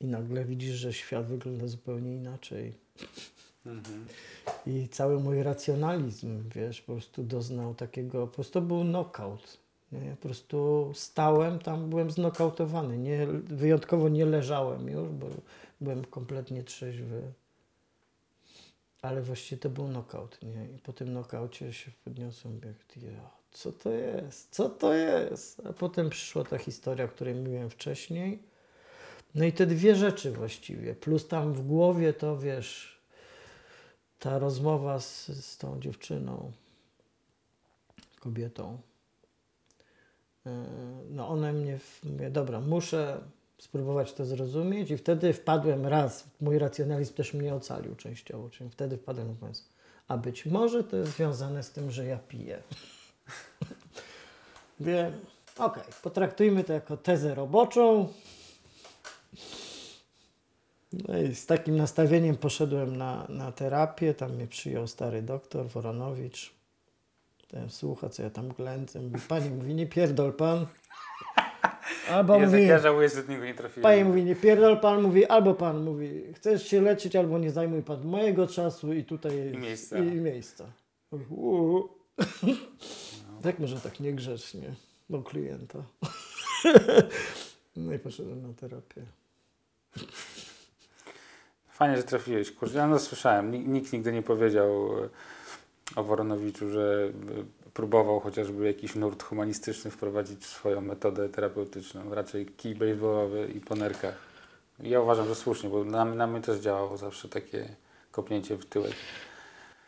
I nagle widzisz, że świat wygląda zupełnie inaczej. I cały mój racjonalizm, wiesz, po prostu doznał takiego, po prostu był knockout. Nie? Po prostu stałem tam, byłem znokautowany. Nie, wyjątkowo nie leżałem już, bo byłem kompletnie trzeźwy. Ale właściwie to był knockout, nie? I po tym knockaucie się podniosłem, jak ja, co to jest? Co to jest? A potem przyszła ta historia, o której mówiłem wcześniej. No i te dwie rzeczy właściwie, plus tam w głowie to, wiesz, ta rozmowa z, z tą dziewczyną, kobietą, yy, no one mnie, mówię, dobra, muszę spróbować to zrozumieć i wtedy wpadłem raz, mój racjonalizm też mnie ocalił częściowo, czyli wtedy wpadłem w pomysł, a być może to jest związane z tym, że ja piję. Wiem, okej, potraktujmy to jako tezę roboczą. No i z takim nastawieniem poszedłem na, na terapię. Tam mnie przyjął stary doktor Woronowicz. Ten słucha, co ja tam glęcę. Mówi, Pani mówi, nie pierdol pan. Albo Jezu, mówi, ja żałuję, że do niego nie trafiłem. pani mówi, nie pierdol pan, mówi, albo pan mówi, chcesz się leczyć, albo nie zajmuj pan mojego czasu i tutaj I miejsca. I, i miejsca. Mówi, "Uuu". Jak może tak niegrzecznie do klienta? no i poszedłem na terapię. Fajnie, że trafiłeś. Kurczę, ja no słyszałem. Nikt, nigdy nie powiedział e, o Woronowiczu, że e, próbował chociażby jakiś nurt humanistyczny wprowadzić swoją metodę terapeutyczną. Raczej kij baseballowy i po nerkach. Ja uważam, że słusznie, bo na, na mnie też działało zawsze takie kopnięcie w tyłek.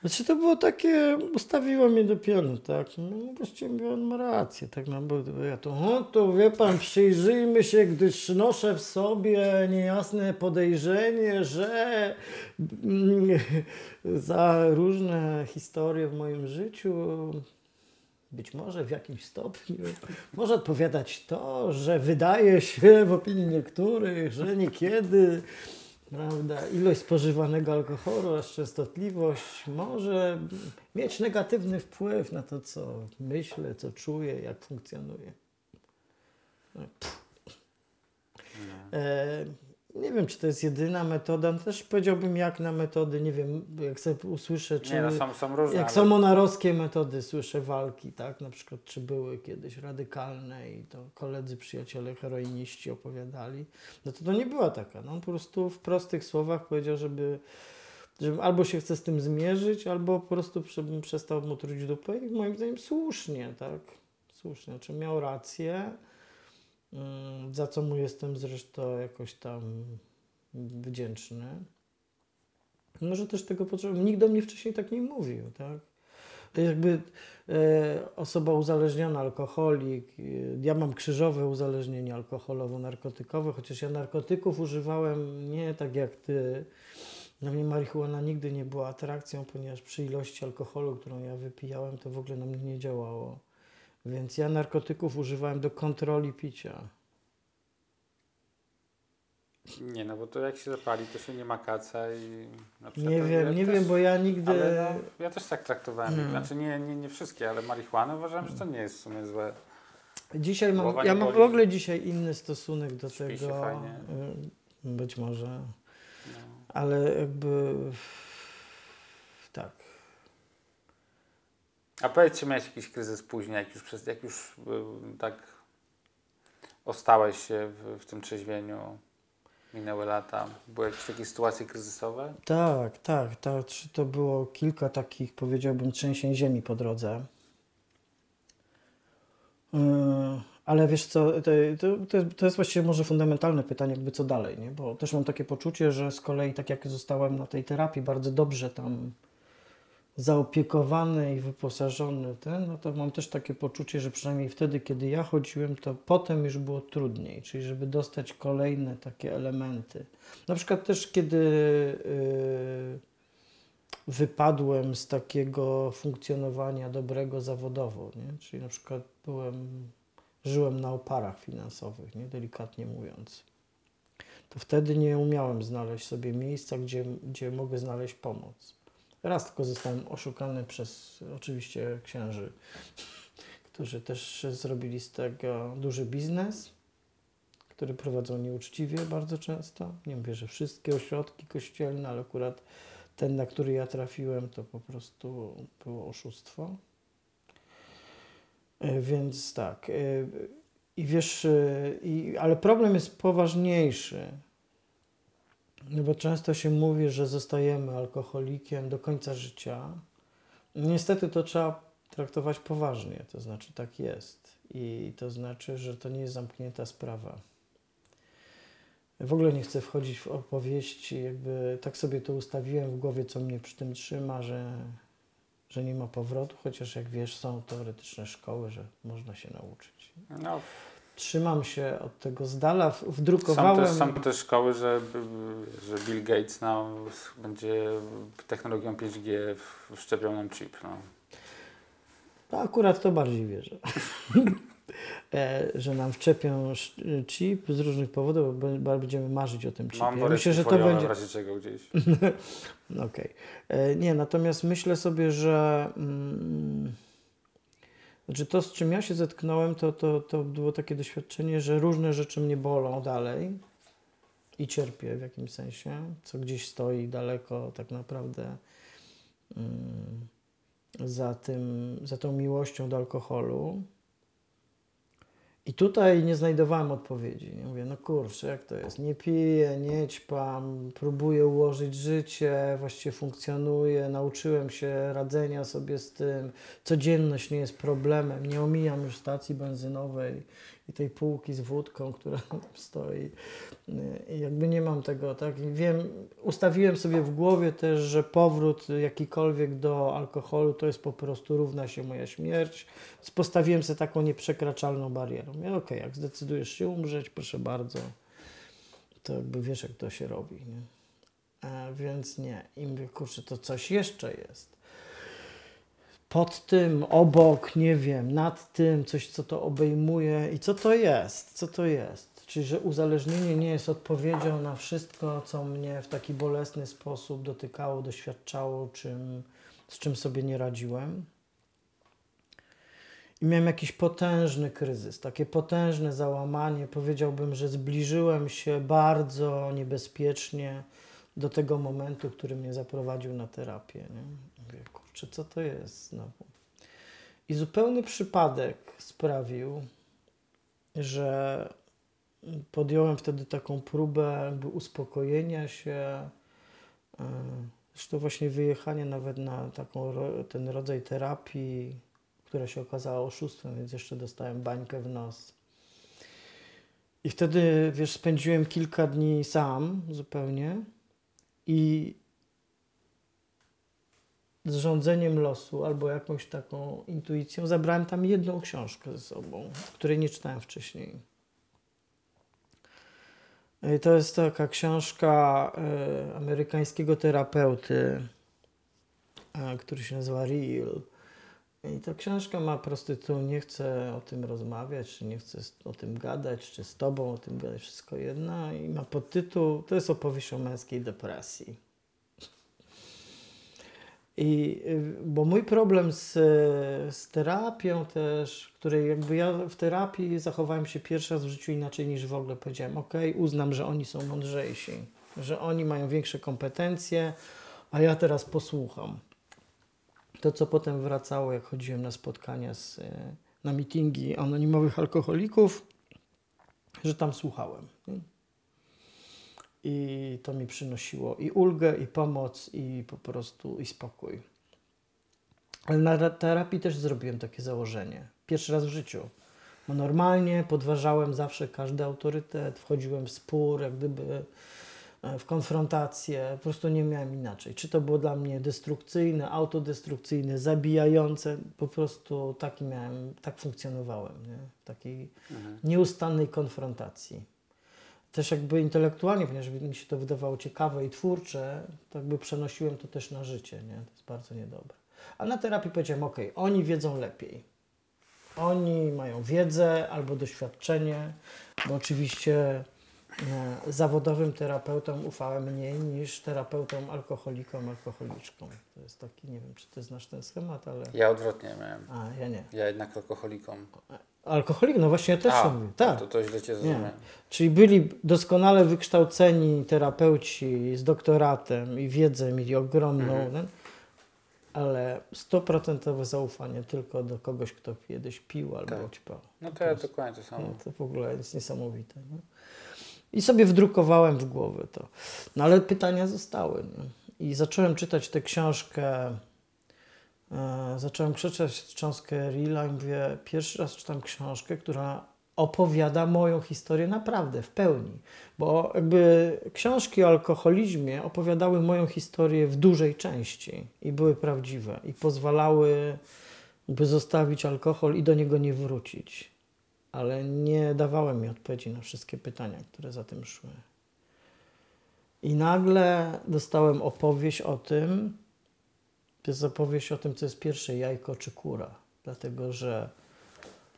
Znaczy to było takie, ustawiło mnie do pionu, tak? No właściwie mówię, on ma rację, tak? No bo ja to, o, to wie pan, przyjrzyjmy się, gdyż noszę w sobie niejasne podejrzenie, że mm, za różne historie w moim życiu być może w jakimś stopniu może odpowiadać to, że wydaje się w opinii niektórych, że niekiedy prawda, ilość spożywanego alkoholu oraz częstotliwość może mieć negatywny wpływ na to, co myślę, co czuję, jak funkcjonuję. No. E, nie wiem, czy to jest jedyna metoda. No też powiedziałbym, jak na metody, nie wiem, jak sobie usłyszę, czy Nie, no są, są różne. jak ale- są monarowskie metody, słyszę walki, tak? Na przykład, czy były kiedyś radykalne i to koledzy, przyjaciele, heroiniści opowiadali. No to to nie była taka. No on po prostu w prostych słowach powiedział, żeby, żeby albo się chce z tym zmierzyć, albo po prostu żebym przestał mu truć dupę i moim zdaniem słusznie, tak? Słusznie. Znaczy miał rację, za co mu jestem zresztą jakoś tam wdzięczny. Może też tego potrzeba. Nikt do mnie wcześniej tak nie mówił, tak? Jakby e, osoba uzależniona, alkoholik, e, ja mam krzyżowe uzależnienie alkoholowo-narkotykowe, chociaż ja narkotyków używałem nie tak jak ty. Dla mnie marihuana nigdy nie była atrakcją, ponieważ przy ilości alkoholu, którą ja wypijałem, to w ogóle na mnie nie działało. Więc ja narkotyków używałem do kontroli picia. Nie, no bo to jak się zapali, to się nie ma kaca i... Na przykład Nie wiem, ja nie też, wiem, bo ja nigdy... Ale no, ja też tak traktowałem. Mm. Znaczy nie, nie, nie wszystkie, ale marihuanę uważam, że to nie jest w sumie złe. Dzisiaj mam, Głowa ja mam w ogóle dzisiaj inny stosunek do Śpi tego. fajnie. y, Być może, No. ale jakby tak. A powiedz, czy miałeś jakiś kryzys później, jak już, przez, jak już y, tak ostałeś się w, w tym trzeźwieniu, minęły lata, były jakieś takie sytuacje kryzysowe? Tak, tak. Czy To było kilka takich, powiedziałbym, trzęsień ziemi po drodze. Yy, Ale wiesz co, to, to, to, jest- to jest właściwie może fundamentalne pytanie, jakby co dalej, nie? Bo też mam takie poczucie, że z kolei tak jak zostałem na tej terapii bardzo dobrze tam zaopiekowany i wyposażony ten, no to mam też takie poczucie, że przynajmniej wtedy, kiedy ja chodziłem, to potem już było trudniej, czyli żeby dostać kolejne takie elementy. Na przykład też kiedy yy, wypadłem z takiego funkcjonowania dobrego zawodowo, nie? czyli na przykład byłem, żyłem na oparach finansowych, nie? delikatnie mówiąc. To wtedy nie umiałem znaleźć sobie miejsca, gdzie, gdzie mogę znaleźć pomoc. Raz tylko zostałem oszukany przez oczywiście księży, którzy też zrobili z tego duży biznes, który prowadzą nieuczciwie bardzo często. Nie mówię, że wszystkie ośrodki kościelne, ale akurat ten, na który ja trafiłem, to po prostu było oszustwo. E, Więc tak. e, I wiesz, e, i, ale problem jest poważniejszy. No bo często się mówi, że zostajemy alkoholikiem do końca życia. Niestety to trzeba traktować poważnie, to znaczy tak jest. I to znaczy, że to nie jest zamknięta sprawa. W ogóle nie chcę wchodzić w opowieści, jakby tak sobie to ustawiłem w głowie, co mnie przy tym trzyma, że, że nie ma powrotu, chociaż jak wiesz, są teoretyczne szkoły, że można się nauczyć. No, Trzymam się od tego z dala, są, wdrukowałem... też, są też szkoły, że, że Bill Gates no, będzie technologią 5G wszczepiał nam chip. No. To akurat to bardziej wierzę. E, że nam wczepią chip z różnych powodów, bo będziemy marzyć o tym chipie. Mam Ja myślę, że to będzie... w razie czego gdzieś. Okej. E, Nie, natomiast myślę sobie, że mm, znaczy to, z czym ja się zetknąłem, to, to, to było takie doświadczenie, że różne rzeczy mnie bolą dalej i cierpię w jakimś sensie, co gdzieś stoi daleko tak naprawdę mm, za, tym, za tą miłością do alkoholu. I tutaj nie znajdowałem odpowiedzi. Nie mówię, no kurczę, jak to jest? Nie piję, nie ćpam, próbuję ułożyć życie, właściwie funkcjonuję, nauczyłem się radzenia sobie z tym. Codzienność nie jest problemem, nie omijam już stacji benzynowej i tej półki z wódką, która stoi. I jakby nie mam tego, tak? I wiem, ustawiłem sobie w głowie też, że powrót jakikolwiek do alkoholu to jest po prostu równa się moja śmierć. Postawiłem sobie taką nieprzekraczalną barierę. Mówię, okej, jak zdecydujesz się umrzeć, proszę bardzo, to jakby wiesz, jak to się robi, nie? E, więc nie. I mówię, kurczę, to coś jeszcze jest. Pod tym, obok, nie wiem, nad tym, coś, co to obejmuje i co to jest, co to jest. Czyli, że uzależnienie nie jest odpowiedzią na wszystko, co mnie w taki bolesny sposób dotykało, doświadczało, czym, z czym sobie nie radziłem. I miałem jakiś potężny kryzys, takie potężne załamanie. Powiedziałbym, że zbliżyłem się bardzo niebezpiecznie do tego momentu, który mnie zaprowadził na terapię. Nie? Co to jest znowu? I zupełny przypadek sprawił, że podjąłem wtedy taką próbę jakby uspokojenia się, yy, zresztą właśnie wyjechanie nawet na taką, ten rodzaj terapii, która się okazała oszustwem, więc jeszcze dostałem bańkę w nos. I wtedy, wiesz, spędziłem kilka dni sam zupełnie i z rządzeniem losu albo jakąś taką intuicją zabrałem tam jedną książkę ze sobą, której nie czytałem wcześniej. I to jest taka książka e, amerykańskiego terapeuty, e, który się nazywa Real. I ta książka ma prosty tytuł, nie chcę o tym rozmawiać, czy nie chcę o tym gadać, czy z tobą o tym gadać, wszystko jedno. I ma podtytuł, to jest opowieść o męskiej depresji. I, y, bo mój problem z, z terapią też, której jakby ja w terapii zachowałem się pierwszy raz w życiu inaczej niż w ogóle powiedziałem, ok, uznam, że oni są mądrzejsi, że oni mają większe kompetencje, a ja teraz posłucham. To, co potem wracało, jak chodziłem na spotkania, z, y, na mityngi anonimowych alkoholików, że tam słuchałem. nie? I to mi przynosiło i ulgę, i pomoc, i po prostu i spokój. Ale na ra- terapii też zrobiłem takie założenie. Pierwszy raz w życiu. Bo normalnie podważałem zawsze każdy autorytet, wchodziłem w spór, jak gdyby e, w konfrontację. Po prostu nie miałem inaczej. Czy to było dla mnie destrukcyjne, autodestrukcyjne, zabijające, po prostu taki miałem, tak funkcjonowałem. Nie? W takiej nieustannej konfrontacji też jakby intelektualnie, ponieważ mi się to wydawało ciekawe i twórcze, to jakby przenosiłem to też na życie, nie? To jest bardzo niedobre. A na terapii powiedziałem, ok, oni wiedzą lepiej. Oni mają wiedzę albo doświadczenie, bo oczywiście zawodowym terapeutom ufałem mniej niż terapeutom alkoholikom, alkoholiczkom. To jest taki, nie wiem, czy ty znasz ten schemat, ale... Ja odwrotnie miałem. A, ja nie. Ja jednak alkoholikom. Alkoholik, no właśnie ja też A, mówię. Tak. To, to źle cię zrozumiałem. Czyli byli doskonale wykształceni terapeuci z doktoratem i wiedzę mieli ogromną, Mhm. ale stuprocentowe zaufanie tylko do kogoś, kto kiedyś pił albo Tak. ćpał. No to ja dokładnie to samo. No, to w ogóle jest niesamowite. Nie? I sobie wdrukowałem w głowę to. No ale pytania zostały. Nie? I zacząłem czytać tę książkę. E, zacząłem przeczytać książkę Rila i mówię, pierwszy raz czytam książkę, która opowiada moją historię naprawdę, w pełni. Bo jakby książki o alkoholizmie opowiadały moją historię w dużej części i były prawdziwe i pozwalały by zostawić alkohol i do niego nie wrócić. Ale nie dawałem mi odpowiedzi na wszystkie pytania, które za tym szły. I nagle dostałem opowieść o tym, to jest opowieść o tym, co jest pierwsze, jajko czy kura. Dlatego, że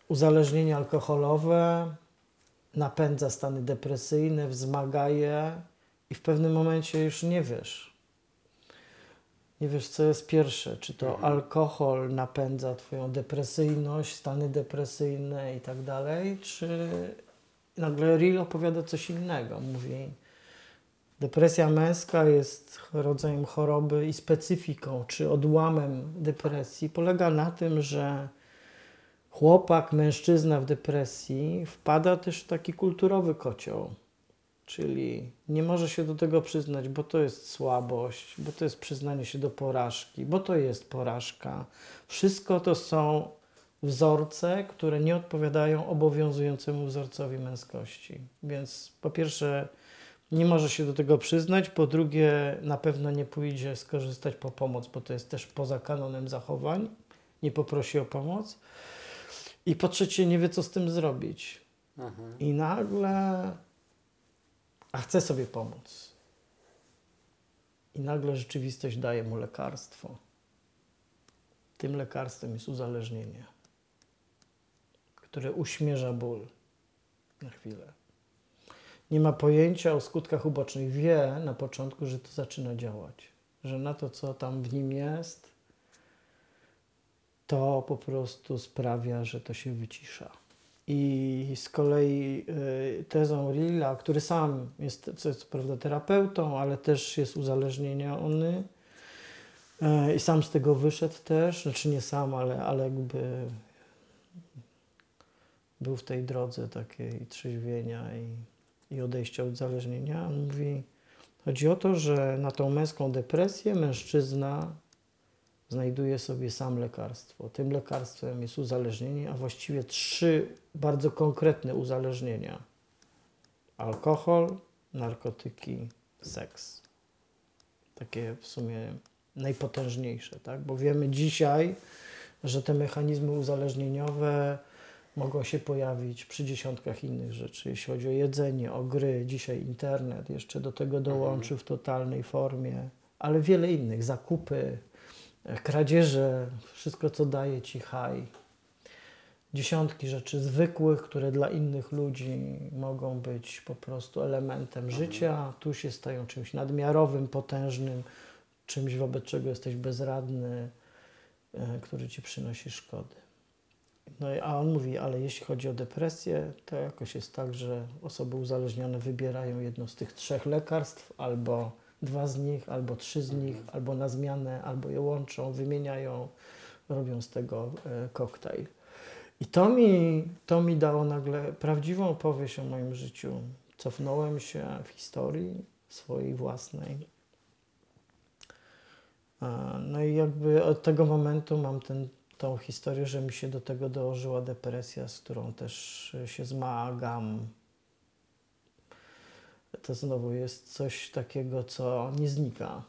uzależnienie alkoholowe napędza stany depresyjne, wzmaga je i w pewnym momencie już nie wiesz. Nie wiesz, co jest pierwsze. Czy to alkohol napędza Twoją depresyjność, stany depresyjne i tak dalej, czy nagle Real opowiada coś innego. Mówi, depresja męska jest rodzajem choroby i specyfiką, czy odłamem depresji. Polega na tym, że chłopak, mężczyzna w depresji wpada też w taki kulturowy kocioł. Czyli nie może się do tego przyznać, bo to jest słabość, bo to jest przyznanie się do porażki, bo to jest porażka. Wszystko to są wzorce, które nie odpowiadają obowiązującemu wzorcowi męskości. Więc po pierwsze, nie może się do tego przyznać, po drugie, na pewno nie pójdzie skorzystać po pomoc, bo to jest też poza kanonem zachowań, nie poprosi o pomoc. I po trzecie, nie wie, co z tym zrobić. Mhm. I nagle, a chce sobie pomóc. I nagle rzeczywistość daje mu lekarstwo. Tym lekarstwem jest uzależnienie, które uśmierza ból na chwilę. Nie ma pojęcia o skutkach ubocznych. Wie na początku, że to zaczyna działać. Że na to, co tam w nim jest, to po prostu sprawia, że to się wycisza. I z kolei y, tezą Rilla, który sam jest co, prawda terapeutą, ale też jest uzależniony y, i sam z tego wyszedł też, znaczy nie sam, ale, ale jakby był w tej drodze takiej trzeźwienia i, i odejścia od uzależnienia. On mówi, chodzi o to, że na tą męską depresję mężczyzna znajduje sobie sam lekarstwo. Tym lekarstwem jest uzależnienie, a właściwie trzy bardzo konkretne uzależnienia: alkohol, narkotyki, seks. Takie w sumie najpotężniejsze, tak? Bo wiemy dzisiaj, że te mechanizmy uzależnieniowe mogą się pojawić przy dziesiątkach innych rzeczy. Jeśli chodzi o jedzenie, o gry, dzisiaj internet jeszcze do tego dołączy w totalnej formie, ale wiele innych, zakupy, kradzieże, wszystko co daje ci haj. Dziesiątki rzeczy zwykłych, które dla innych ludzi mogą być po prostu elementem życia, tu się stają czymś nadmiarowym, potężnym, czymś wobec czego jesteś bezradny, e, który ci przynosi szkody. No i- a on mówi, ale jeśli chodzi o depresję, to jakoś jest tak, że osoby uzależnione wybierają jedno z tych trzech lekarstw, albo dwa z nich, albo trzy z nich, albo na zmianę, albo je łączą, wymieniają, robią z tego e, koktajl. I to mi, to mi dało nagle prawdziwą opowieść o moim życiu. Cofnąłem się w historii swojej własnej. A, No i jakby od tego momentu mam ten, tą historię, że mi się do tego dołożyła depresja, z którą też e, się zmagam. To znowu jest coś takiego, co nie znika.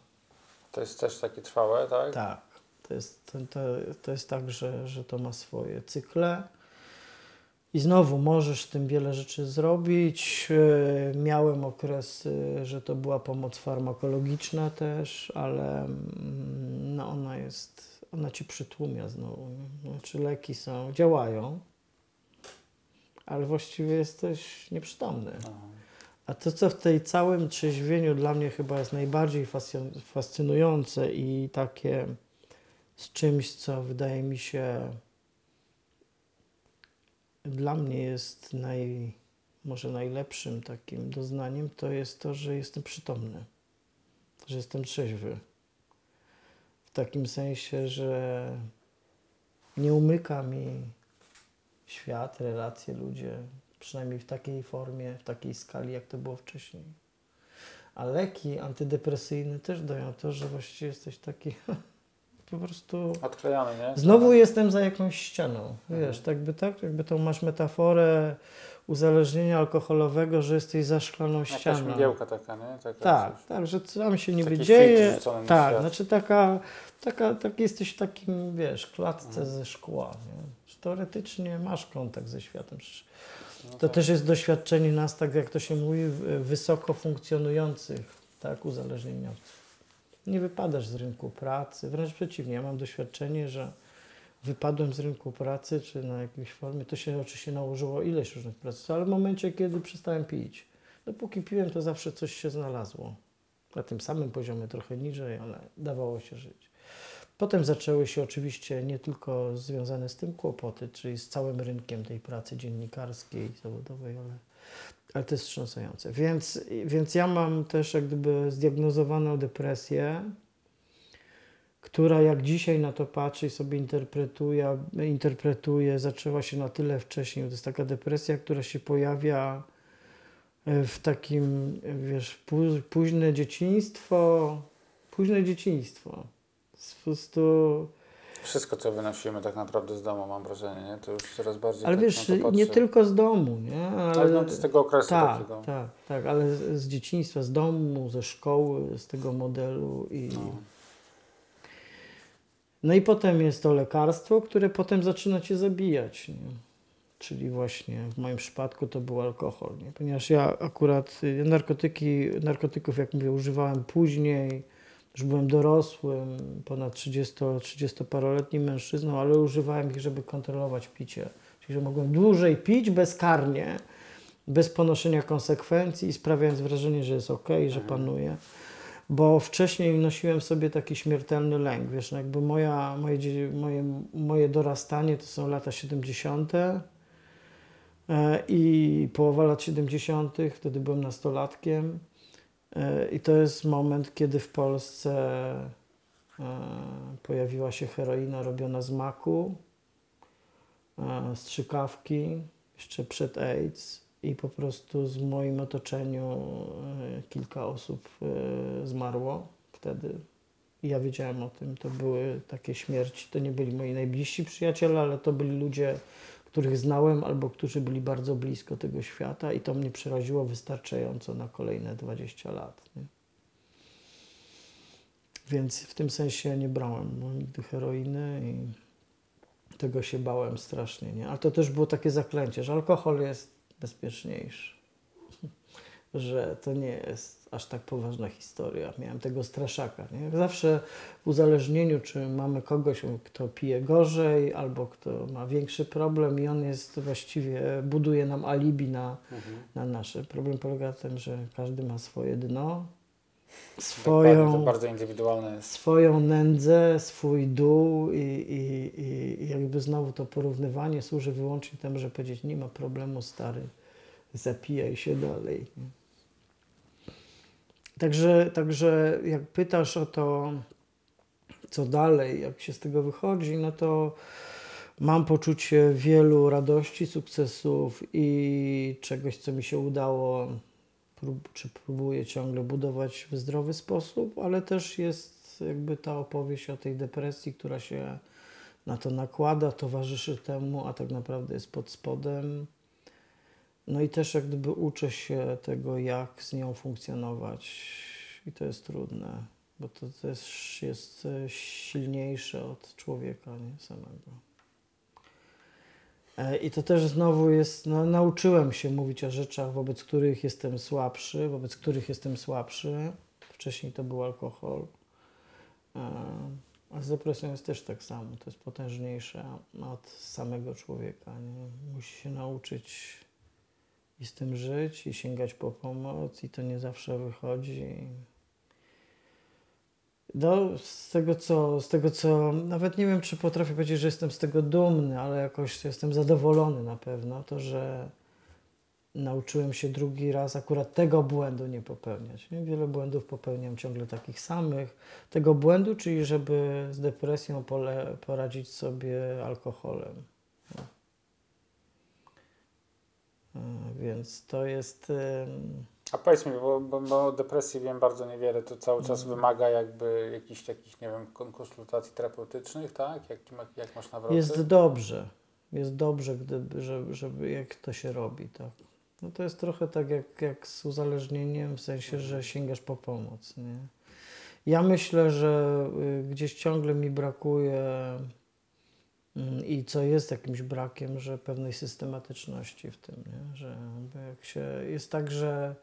To jest też takie trwałe, tak? Tak. To jest, to, to, jest tak, że, że to ma swoje cykle. I znowu możesz z tym wiele rzeczy zrobić. E, Miałem okresy, że to była pomoc farmakologiczna też, ale mm, no ona jest, ona ci przytłumia znowu. Znaczy leki są, działają, ale właściwie jesteś nieprzytomny. Aha. A to, co w tej całym trzeźwieniu dla mnie chyba jest najbardziej fascy- fascynujące i takie z czymś, co wydaje mi się dla mnie jest naj, może najlepszym takim doznaniem, to jest to, że jestem przytomny, że jestem trzeźwy. W takim sensie, że nie umyka mi świat, relacje, ludzie, przynajmniej w takiej formie, w takiej skali, jak to było wcześniej. A leki antydepresyjne też dają to, że właściwie jesteś taki po prostu... Odklejony, nie? Znowu jestem za jakąś ścianą, wiesz, tak by tak, jakby tą masz metaforę uzależnienia alkoholowego, że jesteś za szklaną Jakaś ścianą. mgiełka taka, nie? Taka Tak, coś. tak, że tam się niby Taki dzieje. Tak, znaczy taka, taka, tak jesteś w takim, wiesz, klatce Mhm. ze szkła. Nie? Teoretycznie masz kontakt ze światem. No To tak. też jest doświadczenie nas, tak jak to się mówi, wysoko funkcjonujących tak, uzależnieniowców. Nie wypadasz z rynku pracy, wręcz przeciwnie. Ja mam doświadczenie, że wypadłem z rynku pracy, czy na jakiejś formie, to się oczywiście nałożyło ileś różnych procesów, ale w momencie, kiedy przestałem pić, dopóki piłem, to zawsze coś się znalazło. Na tym samym poziomie, trochę niżej, ale dawało się żyć. Potem zaczęły się oczywiście nie tylko związane z tym kłopoty, czyli z całym rynkiem tej pracy dziennikarskiej, zawodowej, ale, ale to jest wstrząsające. Więc, więc ja mam też jak gdyby zdiagnozowaną depresję, która jak dzisiaj na to patrzy i sobie interpretuje, interpretuje, zaczęła się na tyle wcześniej. To jest taka depresja, która się pojawia e, w takim, wiesz, pó- późne dzieciństwo, późne dzieciństwo. Po prostu, Wszystko, co wynosimy tak naprawdę z domu, mam wrażenie, nie? To już coraz bardziej ale tak wiesz, nie tylko z domu, nie? Ale no, z tego okresu tak, takiego. tak, tak, ale z, z dzieciństwa, z domu, ze szkoły, z tego modelu i... No. No i potem jest to lekarstwo, które potem zaczyna cię zabijać. Nie? Czyli właśnie w moim przypadku to był alkohol. Nie? Ponieważ ja akurat y, narkotyki, narkotyków, jak mówię, używałem później. Już byłem dorosłym, ponad 30, 30-paroletnim mężczyzną, ale używałem ich, żeby kontrolować picie. Czyli, że mogłem dłużej pić bezkarnie, bez ponoszenia konsekwencji i sprawiając wrażenie, że jest ok, że panuje bo wcześniej nosiłem sobie taki śmiertelny lęk. Wiesz, no jakby moja, moje, moje, moje dorastanie to są lata 70. e, i połowa lat 70., wtedy byłem nastolatkiem. I to jest moment, kiedy w Polsce e, pojawiła się heroina robiona z maku, e, strzykawki, jeszcze przed AIDS i po prostu z moim otoczeniu e, kilka osób zmarło wtedy. Ja wiedziałem o tym. To były takie śmierci. To nie byli moi najbliżsi przyjaciele, ale to byli ludzie, których znałem albo którzy byli bardzo blisko tego świata i to mnie przeraziło wystarczająco na kolejne 20 lat. Nie? Więc w tym sensie nie brałem nigdy heroiny i tego się bałem strasznie. Nie? Ale to też było takie zaklęcie, że alkohol jest bezpieczniejszy. Że to nie jest aż tak poważna historia. Miałem tego straszaka. Nie? Jak zawsze w uzależnieniu, czy mamy kogoś, kto pije gorzej, albo kto ma większy problem i on jest właściwie, buduje nam alibi na, Mhm. na nasze. Problem polega na tym, że każdy ma swoje dno, to swoją, bardzo indywidualne swoją nędzę, swój dół i, i, i- jakby znowu to porównywanie służy wyłącznie temu, żeby powiedzieć, nie ma problemu stary, zapijaj się dalej. nie? Także, także jak pytasz o to, co dalej, jak się z tego wychodzi, no to mam poczucie wielu radości, sukcesów i czegoś, co mi się udało, prób, czy próbuję ciągle budować w zdrowy sposób, ale też jest jakby ta opowieść o tej depresji, która się na to nakłada, towarzyszy temu, a tak naprawdę jest pod spodem. No i też jak gdyby uczę się tego, jak z nią funkcjonować i to jest trudne, bo to też jest e, silniejsze od człowieka nie samego. E, I to też znowu jest, no, nauczyłem się mówić o rzeczach, wobec których jestem słabszy, wobec których jestem słabszy. Wcześniej to był alkohol. E, A z depresją jest też tak samo, to jest potężniejsze od samego człowieka. Nie? Musi się nauczyć i z tym żyć, i sięgać po pomoc, i to nie zawsze wychodzi. No, z tego, co, z tego, co nawet nie wiem, czy potrafię powiedzieć, że jestem z tego dumny, ale jakoś jestem zadowolony na pewno, to że nauczyłem się drugi raz akurat tego błędu nie popełniać. Nie? Wiele błędów popełniam ciągle takich samych. Tego błędu, czyli żeby z depresją pole, poradzić sobie alkoholem. No. E, Więc to jest. A powiedz mi, bo, bo, bo o depresji wiem bardzo niewiele, to cały czas Mhm. wymaga jakby jakichś takich, nie wiem, kon- konsultacji terapeutycznych, tak? Jak, jak masz nawroty? Jest dobrze. Jest dobrze, gdyby, żeby, żeby jak to się robi, tak. No to jest trochę tak jak, jak z uzależnieniem, w sensie, że sięgasz po pomoc, nie? Ja myślę, że y, gdzieś ciągle mi brakuje i co jest jakimś brakiem, że pewnej systematyczności w tym, nie? Że jak się, jest tak, że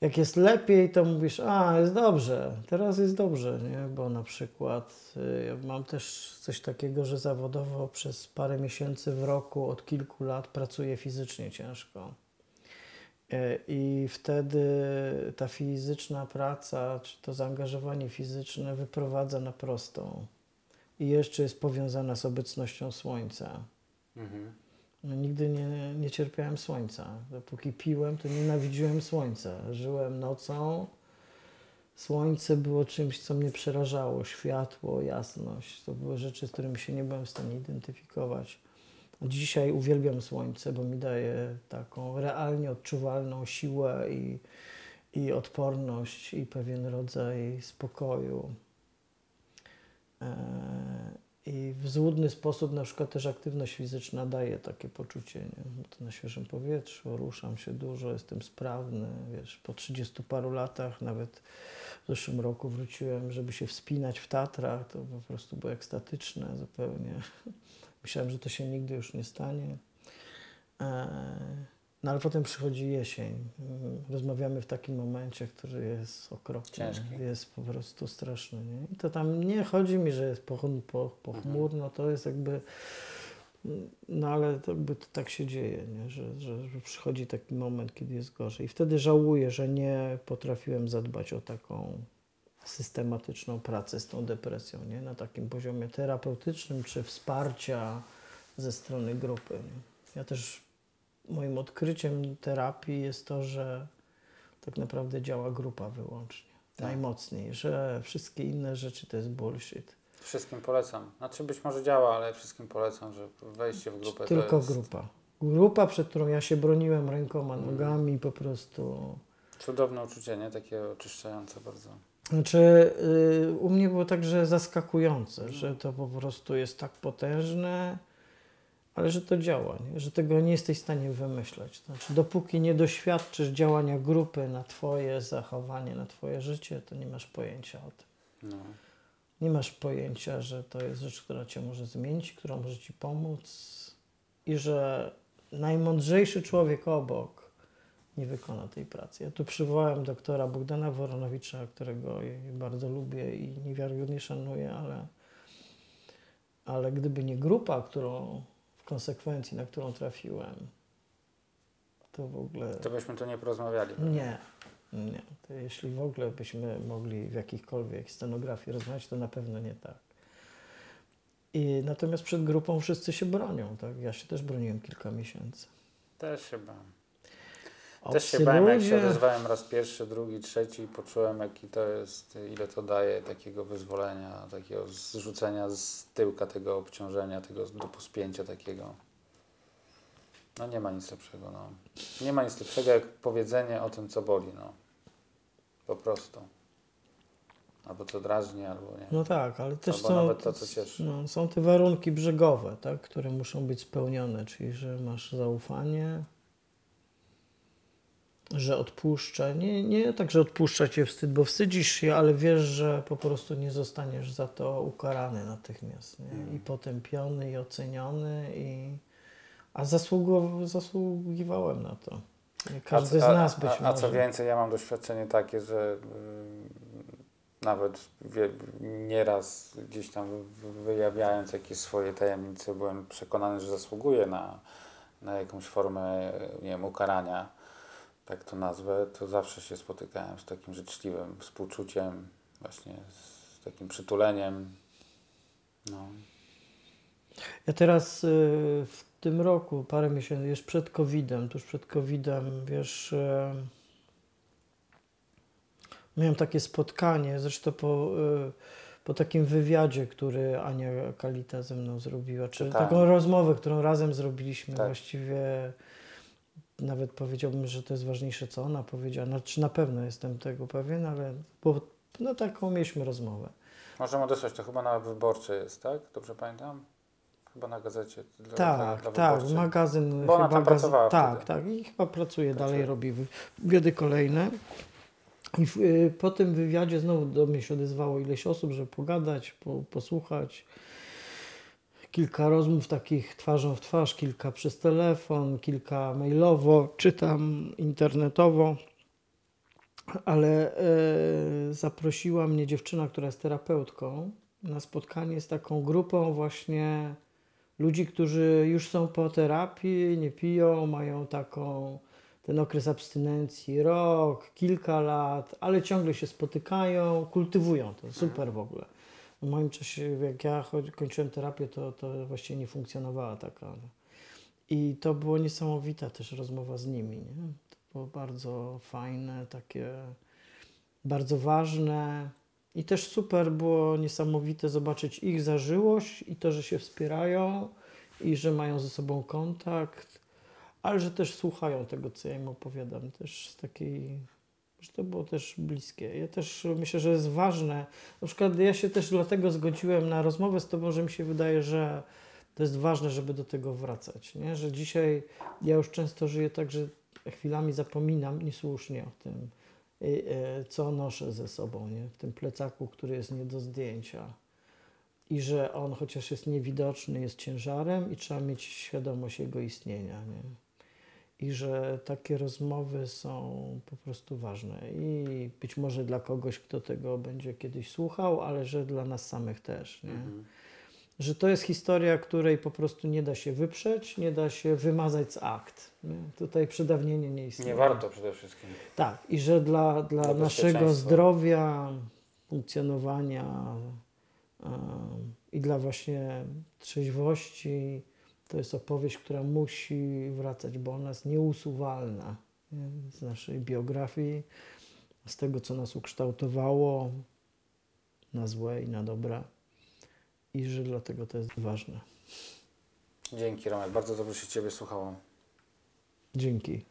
jak jest lepiej, to mówisz, a jest dobrze, teraz jest dobrze, nie? Bo na przykład y, ja mam też coś takiego, że zawodowo przez parę miesięcy w roku od kilku lat pracuję fizycznie ciężko. Y, I wtedy ta fizyczna praca, czy to zaangażowanie fizyczne wyprowadza na prostą. I jeszcze jest powiązana z obecnością słońca. Mhm. No, nigdy nie, nie cierpiałem słońca. Dopóki piłem, to nienawidziłem słońca. Żyłem nocą. Słońce było czymś, co mnie przerażało. Światło, jasność. To były rzeczy, z którymi się nie byłem w stanie identyfikować. Dzisiaj uwielbiam słońce, bo mi daje taką realnie odczuwalną siłę i, i odporność i pewien rodzaj spokoju. E, I w złudny sposób na przykład też aktywność fizyczna daje takie poczucie, nie? Bo to na świeżym powietrzu, ruszam się dużo, jestem sprawny, wiesz, po 30 paru latach, nawet w zeszłym roku wróciłem, żeby się wspinać w Tatrach, to po prostu było ekstatyczne zupełnie. Myślałem, że to się nigdy już nie stanie. E, No ale potem przychodzi jesień. Mm, Rozmawiamy w takim momencie, który jest okropny. Ciężki. Jest po prostu straszny. Nie? I to tam nie chodzi mi, że jest pochmurno, po, pochmurno, to jest jakby... No ale to jakby to tak się dzieje, nie? Że, że, że przychodzi taki moment, kiedy jest gorzej. I wtedy żałuję, że nie potrafiłem zadbać o taką systematyczną pracę z tą depresją, nie? Na takim poziomie terapeutycznym czy wsparcia ze strony grupy. Nie? Ja też moim odkryciem terapii jest to, że tak naprawdę działa grupa wyłącznie. Tak. Najmocniej, że wszystkie inne rzeczy to jest bullshit. Wszystkim polecam. Znaczy być może działa, ale wszystkim polecam, że wejście w grupę Tylko jest grupa. Grupa, przed którą ja się broniłem rękoma, Mhm. nogami, po prostu. cudowne uczucie, nie? Takie oczyszczające bardzo. Znaczy, y, u mnie było także zaskakujące, że to po prostu jest tak potężne, ale że to działa, nie? że tego nie jesteś w stanie wymyśleć. Znaczy, dopóki nie doświadczysz działania grupy na Twoje zachowanie, na Twoje życie, to nie masz pojęcia o tym. No. Nie masz pojęcia, że to jest rzecz, która Cię może zmienić, która może Ci pomóc i że najmądrzejszy człowiek obok nie wykona tej pracy. Ja tu przywołałem doktora Bogdana Woronowicza, którego bardzo lubię i niewiarygodnie szanuję, ale, ale gdyby nie grupa, którą konsekwencji, na którą trafiłem, to w ogóle... To byśmy tu nie porozmawiali. Nie, nie. To jeśli w ogóle byśmy mogli w jakichkolwiek scenografii rozmawiać, to na pewno nie tak. I natomiast przed grupą wszyscy się bronią, tak? Ja się też broniłem kilka miesięcy. Też się bałem. Też się bałem, jak się odezwałem raz pierwszy, drugi, trzeci, poczułem jaki to jest, ile to daje takiego wyzwolenia, takiego zrzucenia z tyłka tego obciążenia, tego do pospięcia takiego. No nie ma nic lepszego, no. Nie ma nic lepszego jak powiedzenie o tym, co boli, no. Po prostu. Albo co drażni, albo nie. No tak, ale też Albo są, nawet to, co cieszy. no, są te warunki brzegowe, tak, które muszą być spełnione, czyli że masz zaufanie, że odpuszcza. Nie, nie tak, że odpuszcza cię wstyd, bo wstydzisz się, ale wiesz, że po prostu nie zostaniesz za to ukarany natychmiast. Nie? Mm. I potępiony, i oceniony, i... a zasługu, zasługiwałem na to. Każdy a, co- z nas a, być a, a co może. więcej, ja mam doświadczenie takie, że y, nawet wie, nieraz gdzieś tam wy- wyjawiając jakieś swoje tajemnice, byłem przekonany, że zasługuję na, na jakąś formę, nie wiem, ukarania, tak to nazwę, to zawsze się spotykałem z takim życzliwym współczuciem, właśnie z takim przytuleniem. No. Ja teraz y, w tym roku, parę miesięcy, już przed COVID-em, tuż przed COVID-em, wiesz, y, miałem takie spotkanie, zresztą po, y, po takim wywiadzie, który Ania Kalita ze mną zrobiła, czy Czytałem. taką rozmowę, którą razem zrobiliśmy, Tak. właściwie nawet powiedziałbym, że to jest ważniejsze, co ona powiedziała, znaczy na pewno jestem tego pewien, ale bo, no taką mieliśmy rozmowę. Możemy odesłać, to chyba na wyborcze jest, tak? Dobrze pamiętam? Chyba na gazecie. Dla, Tak, dla, dla tak, Wyborczej. magazyn. Bo ona chyba tam gaz- pracowała Tak, wtedy. tak, i chyba pracuje, dalej robi wy- wywiady kolejne. I w, y, po tym wywiadzie znowu do mnie się odezwało ileś osób, żeby pogadać, po, posłuchać. Kilka rozmów takich twarzą w twarz, kilka przez telefon, kilka mailowo, czy tam internetowo. Ale e, zaprosiła mnie dziewczyna, która jest terapeutką, na spotkanie z taką grupą właśnie ludzi, którzy już są po terapii, nie piją, mają taką ten okres abstynencji, rok, kilka lat, ale ciągle się spotykają, kultywują to. Super w ogóle. W moim czasie, jak ja kończyłem terapię, to, to właściwie nie funkcjonowała taka. I to było niesamowita też rozmowa z nimi. Nie? To było bardzo fajne, takie bardzo ważne. I też super było niesamowite zobaczyć ich zażyłość i to, że się wspierają i że mają ze sobą kontakt, ale że też słuchają tego, co ja im opowiadam. Też z takiej, że to było też bliskie. Ja też myślę, że jest ważne. Na przykład ja się też dlatego zgodziłem na rozmowę z Tobą, że mi się wydaje, że to jest ważne, żeby do tego wracać. Nie? Że dzisiaj ja już często żyję tak, że chwilami zapominam niesłusznie o tym, y, y, co noszę ze sobą, nie? w tym plecaku, który jest nie do zdjęcia. I że on, chociaż jest niewidoczny, jest ciężarem i trzeba mieć świadomość jego istnienia. Nie? I że takie rozmowy są po prostu ważne. I być może dla kogoś, kto tego będzie kiedyś słuchał, ale że dla nas samych też. Nie? Mhm. że to jest historia, której po prostu nie da się wyprzeć, nie da się wymazać z akt. Nie? Tutaj przedawnienie nie istnieje. Nie warto przede wszystkim. Tak, i że dla, dla Dla naszego zdrowia, funkcjonowania em, i dla właśnie trzeźwości to jest opowieść, która musi wracać, bo ona jest nieusuwalna nie? z naszej biografii, z tego, co nas ukształtowało na złe i na dobre. I że dlatego to jest ważne. Dzięki Romek, bardzo dobrze się Ciebie słuchało. Dzięki.